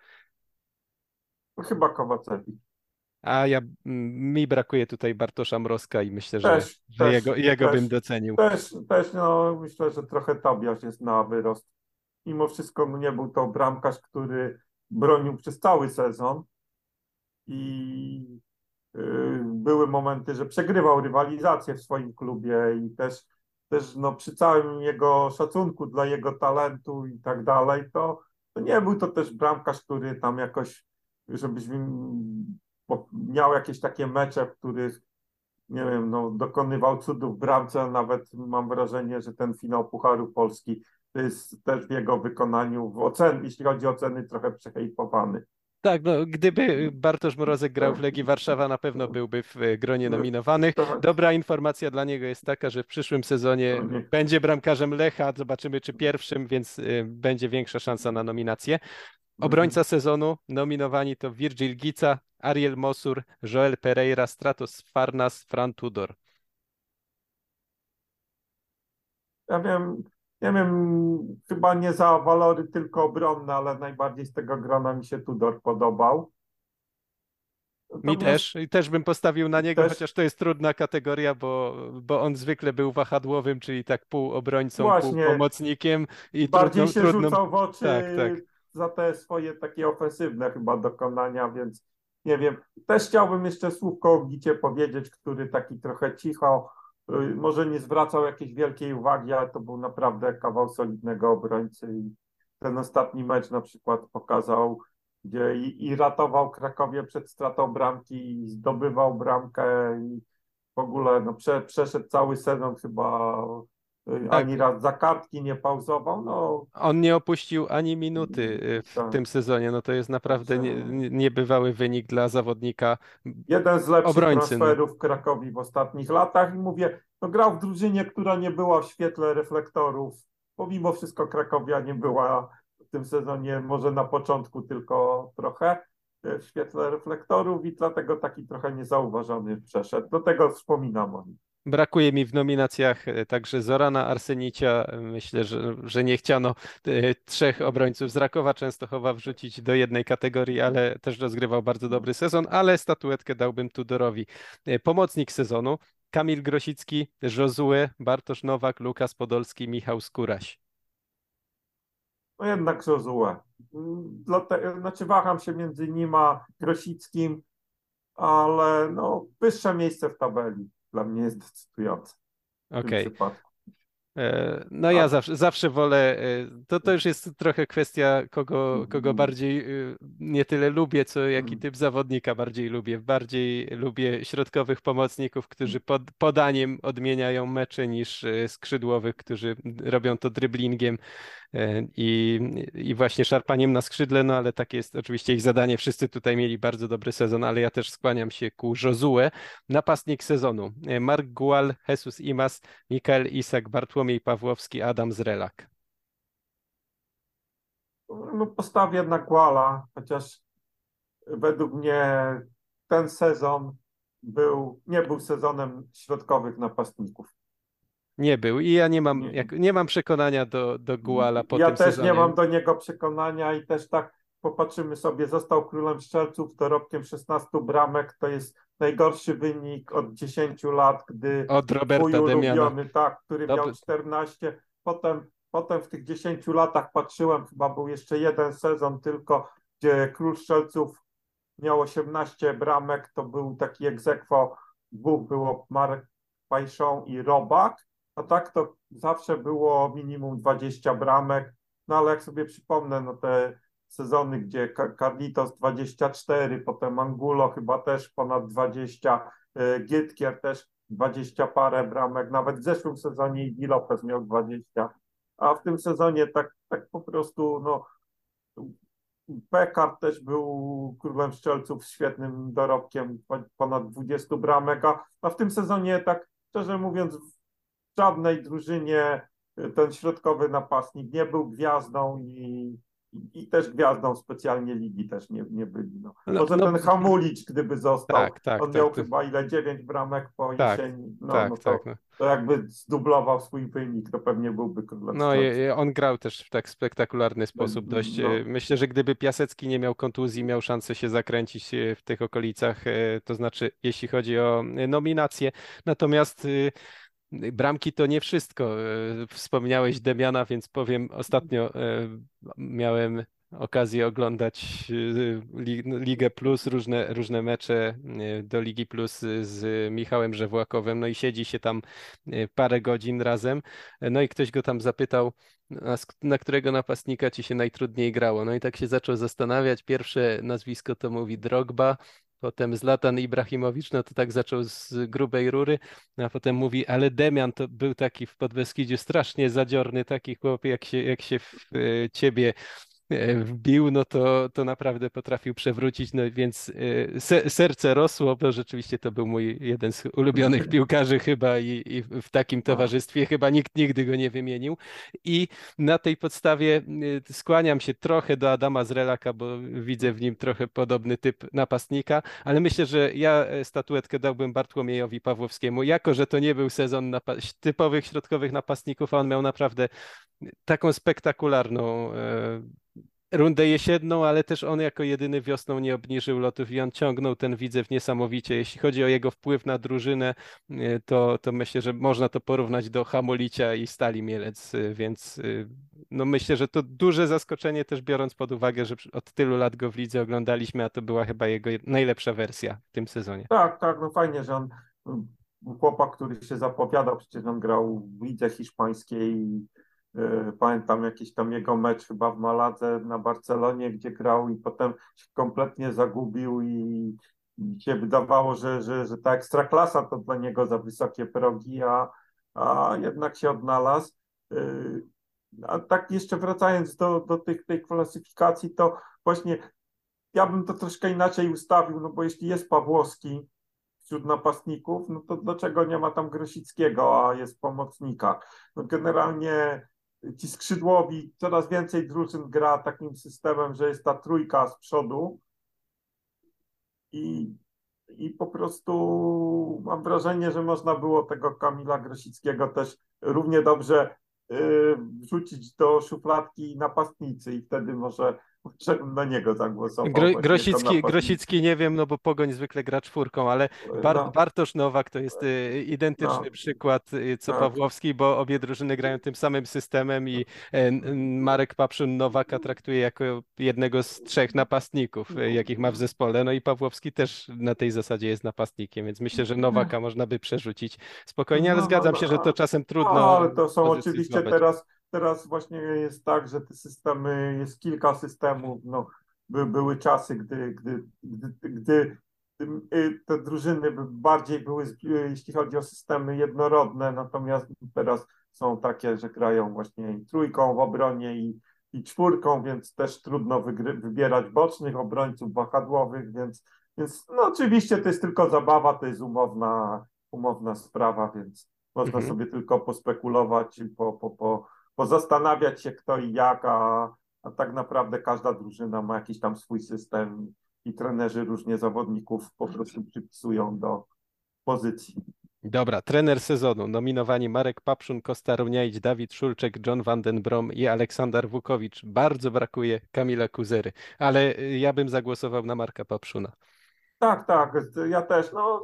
No, chyba Kowacewicz. A ja, mi brakuje tutaj Bartosza Mrozka i myślę, że, Też, że też, jego, jego też. bym docenił. Też, też no, myślę, że trochę Tobiasz jest na wyrost. Mimo wszystko no, nie był to bramkarz, który bronił przez cały sezon i były momenty, że przegrywał rywalizację w swoim klubie i też, też no, przy całym jego szacunku dla jego talentu i tak dalej, to, to nie był to też bramkarz, który tam jakoś, żebyś po- miał jakieś takie mecze, w których nie wiem, no, dokonywał cudów bramce, nawet mam wrażenie, że ten finał Pucharu Polski to jest też w jego wykonaniu, w ocen, jeśli chodzi o oceny, trochę przehejpowany. Tak, no, gdyby Bartosz Mrozek grał w Legii Warszawa, na pewno byłby w e, gronie nominowanych. Tak. Dobra informacja dla niego jest taka, że w przyszłym sezonie No nie. będzie bramkarzem Lecha, zobaczymy czy pierwszym, więc y, będzie większa szansa na nominację. Obrońca sezonu nominowani to Virgil Gica, Ariel Mosur, Joel Pereira, Stratos Farnas, Fran Tudor. Ja wiem, nie wiem, chyba nie za walory tylko obronne, ale najbardziej z tego grona mi się Tudor podobał. Mi Natomiast- też, i też bym postawił na niego, Też- chociaż to jest trudna kategoria, bo, bo on zwykle był wahadłowym, czyli tak pół obrońcą, pół Właśnie. pomocnikiem i bardziej trudną, się trudną rzucał w oczy tak, tak. za te swoje takie ofensywne chyba dokonania, więc nie wiem. Też chciałbym jeszcze słówko o Gicie powiedzieć, który taki trochę cicho, może nie zwracał jakiejś wielkiej uwagi, ale to był naprawdę kawał solidnego obrońcy i ten ostatni mecz na przykład pokazał, gdzie i, i ratował Krakowie przed stratą bramki i zdobywał bramkę i w ogóle no, prze, przeszedł cały sezon chyba y, Tak. ani raz za kartki nie pauzował, no On nie opuścił ani minuty y, w Tak. tym sezonie. No to jest naprawdę nie, nie- niebywały wynik dla zawodnika. jeden z lepszych Obrońcy, no. transferów w Krakowi w ostatnich latach i mówię, no grał w drużynie, która nie była w świetle reflektorów, pomimo wszystko Krakowia nie była w tym sezonie, może na początku tylko trochę e, w świetle reflektorów i dlatego taki trochę niezauważony przeszedł. Do tego wspominam o nim. Brakuje mi w nominacjach e, także Zorana Arsenicia. Myślę, że, że nie chciano e, trzech obrońców z Rakowa Częstochowa wrzucić do jednej kategorii, ale też rozgrywał bardzo dobry sezon, ale statuetkę dałbym Tudorowi. E, Pomocnik sezonu Kamil Grosicki, Josue, Bartosz Nowak, Lukas Podolski, Michał Skóraś. No jednak Dlate, znaczy waham się między nim a Grosickim, ale no wyższe miejsce w tabeli dla mnie jest tym Okej. przypadku. E, No ja zawsze, zawsze wolę, e, to, to już jest trochę kwestia kogo, kogo Mhm. bardziej e, nie tyle lubię, co jaki Mhm. typ zawodnika bardziej lubię. Bardziej lubię środkowych pomocników, którzy pod, podaniem odmieniają mecze niż e, skrzydłowych, którzy robią to dryblingiem i, i właśnie szarpaniem na skrzydle, no ale takie jest oczywiście ich zadanie. Wszyscy tutaj mieli bardzo dobry sezon, ale ja też skłaniam się ku Josue. Napastnik sezonu. Mark Gual, Jesus Imas, Mikael Isak, Bartłomiej Pawłowski, Adam Zrelak. No, postawię na Guala, chociaż według mnie ten sezon był, nie był sezonem środkowych napastników. Nie był i ja nie mam, jak, nie mam przekonania do, do Guala po ja tym też sezonie. nie mam do niego przekonania i też tak popatrzymy sobie, został królem strzelców dorobkiem 16 bramek, to jest najgorszy wynik od 10 lat, gdy Od Roberta ulubiony, tak, który Dobry. miał 14, potem, potem w tych 10 latach patrzyłem, chyba był jeszcze jeden sezon tylko, gdzie król strzelców miał 18 bramek, to był taki egzekwo, dwóch było Marek Pajszą i Robak, a tak to zawsze było minimum 20 bramek, no ale jak sobie przypomnę, no te sezony, gdzie Carlitos 24, potem Angulo chyba też ponad 20, y, Gietkier też 20 parę bramek, nawet w zeszłym sezonie Iggy Lopez miał 20, a w tym sezonie tak, tak po prostu, no Pekar też był królem strzelców z świetnym dorobkiem, ponad 20 bramek, a, a w tym sezonie tak szczerze mówiąc w żadnej drużynie y, ten środkowy napastnik nie był gwiazdą i, i, i też gwiazdą specjalnie ligi też nie, nie byli. No. No, Może no, ten Hamulicz, gdyby został, Tak, tak, on tak, miał to- chyba ile, 9 bramek po Tak, jesieni, no, tak, no to, tak. No, to jakby zdublował swój wynik, to pewnie byłby no i, on grał też w tak spektakularny sposób dość. no. e, Myślę, że gdyby Piasecki nie miał kontuzji, miał szansę się zakręcić e, w tych okolicach, e, to znaczy jeśli chodzi o nominacje. Natomiast Bramki to nie wszystko. E, Wspomniałeś Demiana, więc powiem, ostatnio e, miałem okazję oglądać e, Li- Ligę Plus, różne, różne mecze do Ligi Plus z Michałem Żewłakowem, no i siedzi się tam parę godzin razem, no i ktoś go tam zapytał, na którego napastnika ci się najtrudniej grało? No i tak się zaczął zastanawiać, pierwsze nazwisko to mówi Drogba, Potem Zlatan Ibrahimowicz, no to tak zaczął z grubej rury, a potem mówi, ale Demian to był taki w Podbeskidziu strasznie zadziorny taki chłop, jak się, jak się w e, ciebie wbił, no to, to naprawdę potrafił przewrócić, no więc e, se, serce rosło, bo rzeczywiście to był mój jeden z ulubionych piłkarzy chyba i, i w takim towarzystwie. Chyba nikt nigdy go nie wymienił. I na tej podstawie e, skłaniam się trochę do Adama Zrelaka, bo widzę w nim trochę podobny typ napastnika, ale myślę, że ja e, statuetkę dałbym Bartłomiejowi Pawłowskiemu, jako że to nie był sezon typowych środkowych napastników, a on miał naprawdę taką spektakularną e, rundę jesienną, ale też on jako jedyny wiosną nie obniżył lotów i on ciągnął ten widzew niesamowicie. Jeśli chodzi o jego wpływ na drużynę, e, to, to myślę, że można to porównać do Hamolicia i Stali Mielec, e, więc e, no myślę, że to duże zaskoczenie też biorąc pod uwagę, że od tylu lat go w lidze oglądaliśmy, a to była chyba jego najlepsza wersja w tym sezonie. Tak, tak, no fajnie, że on chłopak, który się zapowiadał, przecież on grał w lidze hiszpańskiej. E, Pamiętam jakiś tam jego mecz chyba w Maladze na Barcelonie, gdzie grał i potem się kompletnie zagubił i, i się wydawało, że, że, że ta ekstraklasa to dla niego za wysokie progi, a, a jednak się odnalazł. E, A tak jeszcze wracając do, do tych, tej klasyfikacji, to właśnie ja bym to troszkę inaczej ustawił, no bo jeśli jest Pawłowski wśród napastników, no to dlaczego nie ma tam Grosickiego, a jest pomocnika? No generalnie ci skrzydłowi, coraz więcej drużyn gra takim systemem, że jest ta trójka z przodu. I, i po prostu mam wrażenie, że można było tego Kamila Grosickiego też równie dobrze y, wrzucić do szufladki napastnicy i wtedy może, może bym na niego zagłosował. Gro, Grosicki. Grosicki nie wiem, no bo Pogoń zwykle gra czwórką, ale Bar No. Bartosz Nowak to jest y, identyczny No. przykład y, co Tak. Pawłowski, bo obie drużyny grają tym samym systemem i e, Marek Papszun Nowaka traktuje jako jednego z trzech napastników, y, jakich ma w zespole. No i Pawłowski też na tej zasadzie jest napastnikiem, więc myślę, że Nowaka można by przerzucić spokojnie, ale No, zgadzam no, się, że to czasem trudno. No, ale to są oczywiście złapać. teraz, teraz właśnie jest tak, że te systemy, jest kilka systemów, no, by, były czasy, gdy, gdy, gdy, gdy y, te drużyny bardziej były, y, jeśli chodzi o systemy jednorodne, natomiast teraz są takie, że grają właśnie trójką w obronie i, i czwórką, więc też trudno wygry, wybierać bocznych obrońców wahadłowych, więc, więc no oczywiście to jest tylko zabawa, to jest umowna, umowna sprawa, więc można Mhm. sobie tylko pospekulować, i po, po, po, pozastanawiać się kto i jak, a, a tak naprawdę każda drużyna ma jakiś tam swój system i, trenerzy różnie zawodników po prostu przypisują do pozycji. Dobra, trener sezonu. Nominowani Marek Papszun, Kosta Runiaić, Dawid Szulczek, John van den Brom i Aleksander Wukowicz. Bardzo brakuje Kamila Kuzery, ale y, ja bym zagłosował na Marka Papszuna. Tak, tak, ja też. No,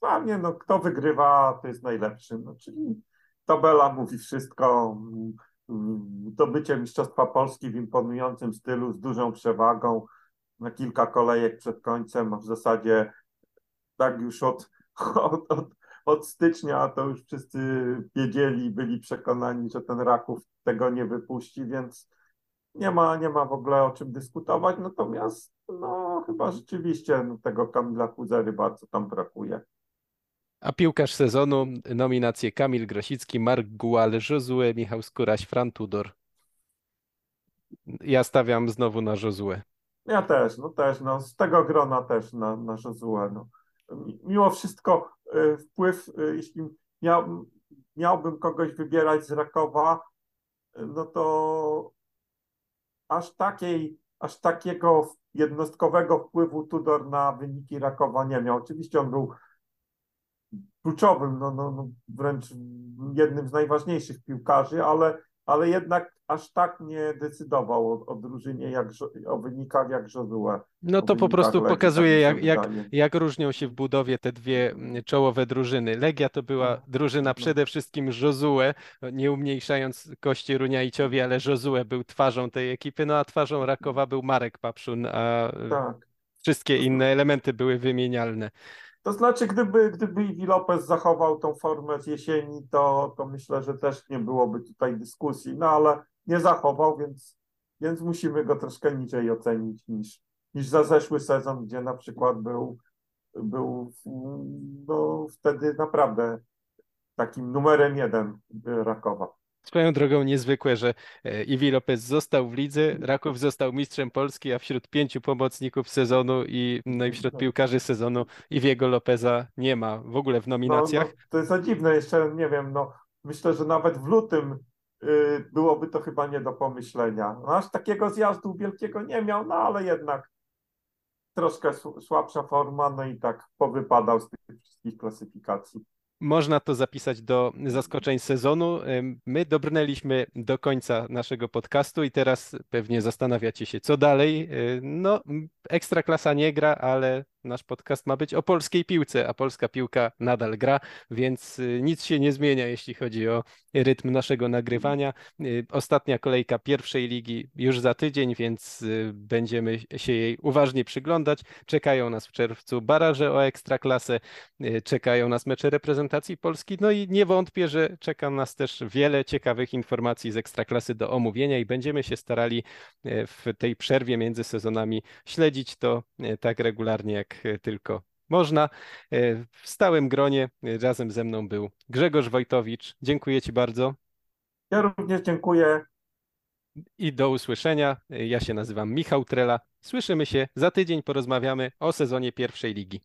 dla mnie, no, kto wygrywa, to jest najlepszy. No, czyli tabela mówi wszystko. Zdobycie Mistrzostwa Polski w imponującym stylu, z dużą przewagą, na kilka kolejek przed końcem, w zasadzie tak już od, od, od, od stycznia to już wszyscy wiedzieli, byli przekonani, że ten Raków tego nie wypuści, więc nie ma, nie ma w ogóle o czym dyskutować. Natomiast no, chyba rzeczywiście no, tego Kamila Kuzery bardzo tam brakuje. A piłkarz sezonu, nominacje Kamil Grosicki, Mark Gual, Josue, Michał Skóraś, Fran Tudor. Ja stawiam znowu na Josue. Ja też, no też, no z tego grona też na, na Josue. No. Mimo wszystko y, wpływ, y, jeśli miał, miałbym kogoś wybierać z Rakowa, y, no to aż takiej, aż takiego jednostkowego wpływu Tudor na wyniki Rakowa nie miał. Oczywiście on był kluczowym, no, no, no wręcz jednym z najważniejszych piłkarzy, ale, ale jednak aż tak nie decydował o, o drużynie, jak, o wynikach jak Josue. No to po prostu pokazuje, tak jak, jak, jak różnią się w budowie te dwie czołowe drużyny. Legia to była no. drużyna no. przede wszystkim Josue, nie umniejszając kości Runiajciowi, ale Josue był twarzą tej ekipy, no a twarzą Rakowa był Marek Papszun, a tak. wszystkie inne elementy były wymienialne. To znaczy, gdyby, gdyby Iwi Lopez zachował tą formę z jesieni, to, to myślę, że też nie byłoby tutaj dyskusji, no ale nie zachował, więc, więc musimy go troszkę niżej ocenić niż, niż za zeszły sezon, gdzie na przykład był, był no, wtedy naprawdę takim numerem jeden Rakowa. Swoją drogą niezwykłe, że e, Iwi Lopez został w lidze, Raków został mistrzem Polski, a wśród pięciu pomocników sezonu i, no i wśród piłkarzy sezonu Iwiego Lopeza nie ma w ogóle w nominacjach. No, no, to jest za dziwne, jeszcze nie wiem, no myślę, że nawet w lutym y, byłoby to chyba nie do pomyślenia. No, aż takiego zjazdu wielkiego nie miał, no ale jednak troszkę słabsza forma, no i tak powypadał z tych wszystkich klasyfikacji. Można to zapisać do zaskoczeń sezonu. My dobrnęliśmy do końca naszego podcastu i teraz pewnie zastanawiacie się, co dalej. No, ekstra klasa nie gra, ale nasz podcast ma być o polskiej piłce, a polska piłka nadal gra, więc y, nic się nie zmienia, jeśli chodzi o rytm naszego nagrywania. Y, ostatnia kolejka pierwszej ligi już za tydzień, więc y, będziemy się jej uważnie przyglądać. Czekają nas w czerwcu baraże o ekstraklasę, czekają nas mecze reprezentacji Polski, no i nie wątpię, że czeka nas też wiele ciekawych informacji z ekstraklasy do omówienia i będziemy się starali w tej przerwie między sezonami śledzić to tak regularnie jak jak tylko można. E, w stałym gronie razem ze mną był Grzegorz Wojtowicz. Dziękuję Ci bardzo. Ja również dziękuję. I do usłyszenia. Ja się nazywam Michał Trela. Słyszymy się za tydzień, porozmawiamy o sezonie pierwszej ligi.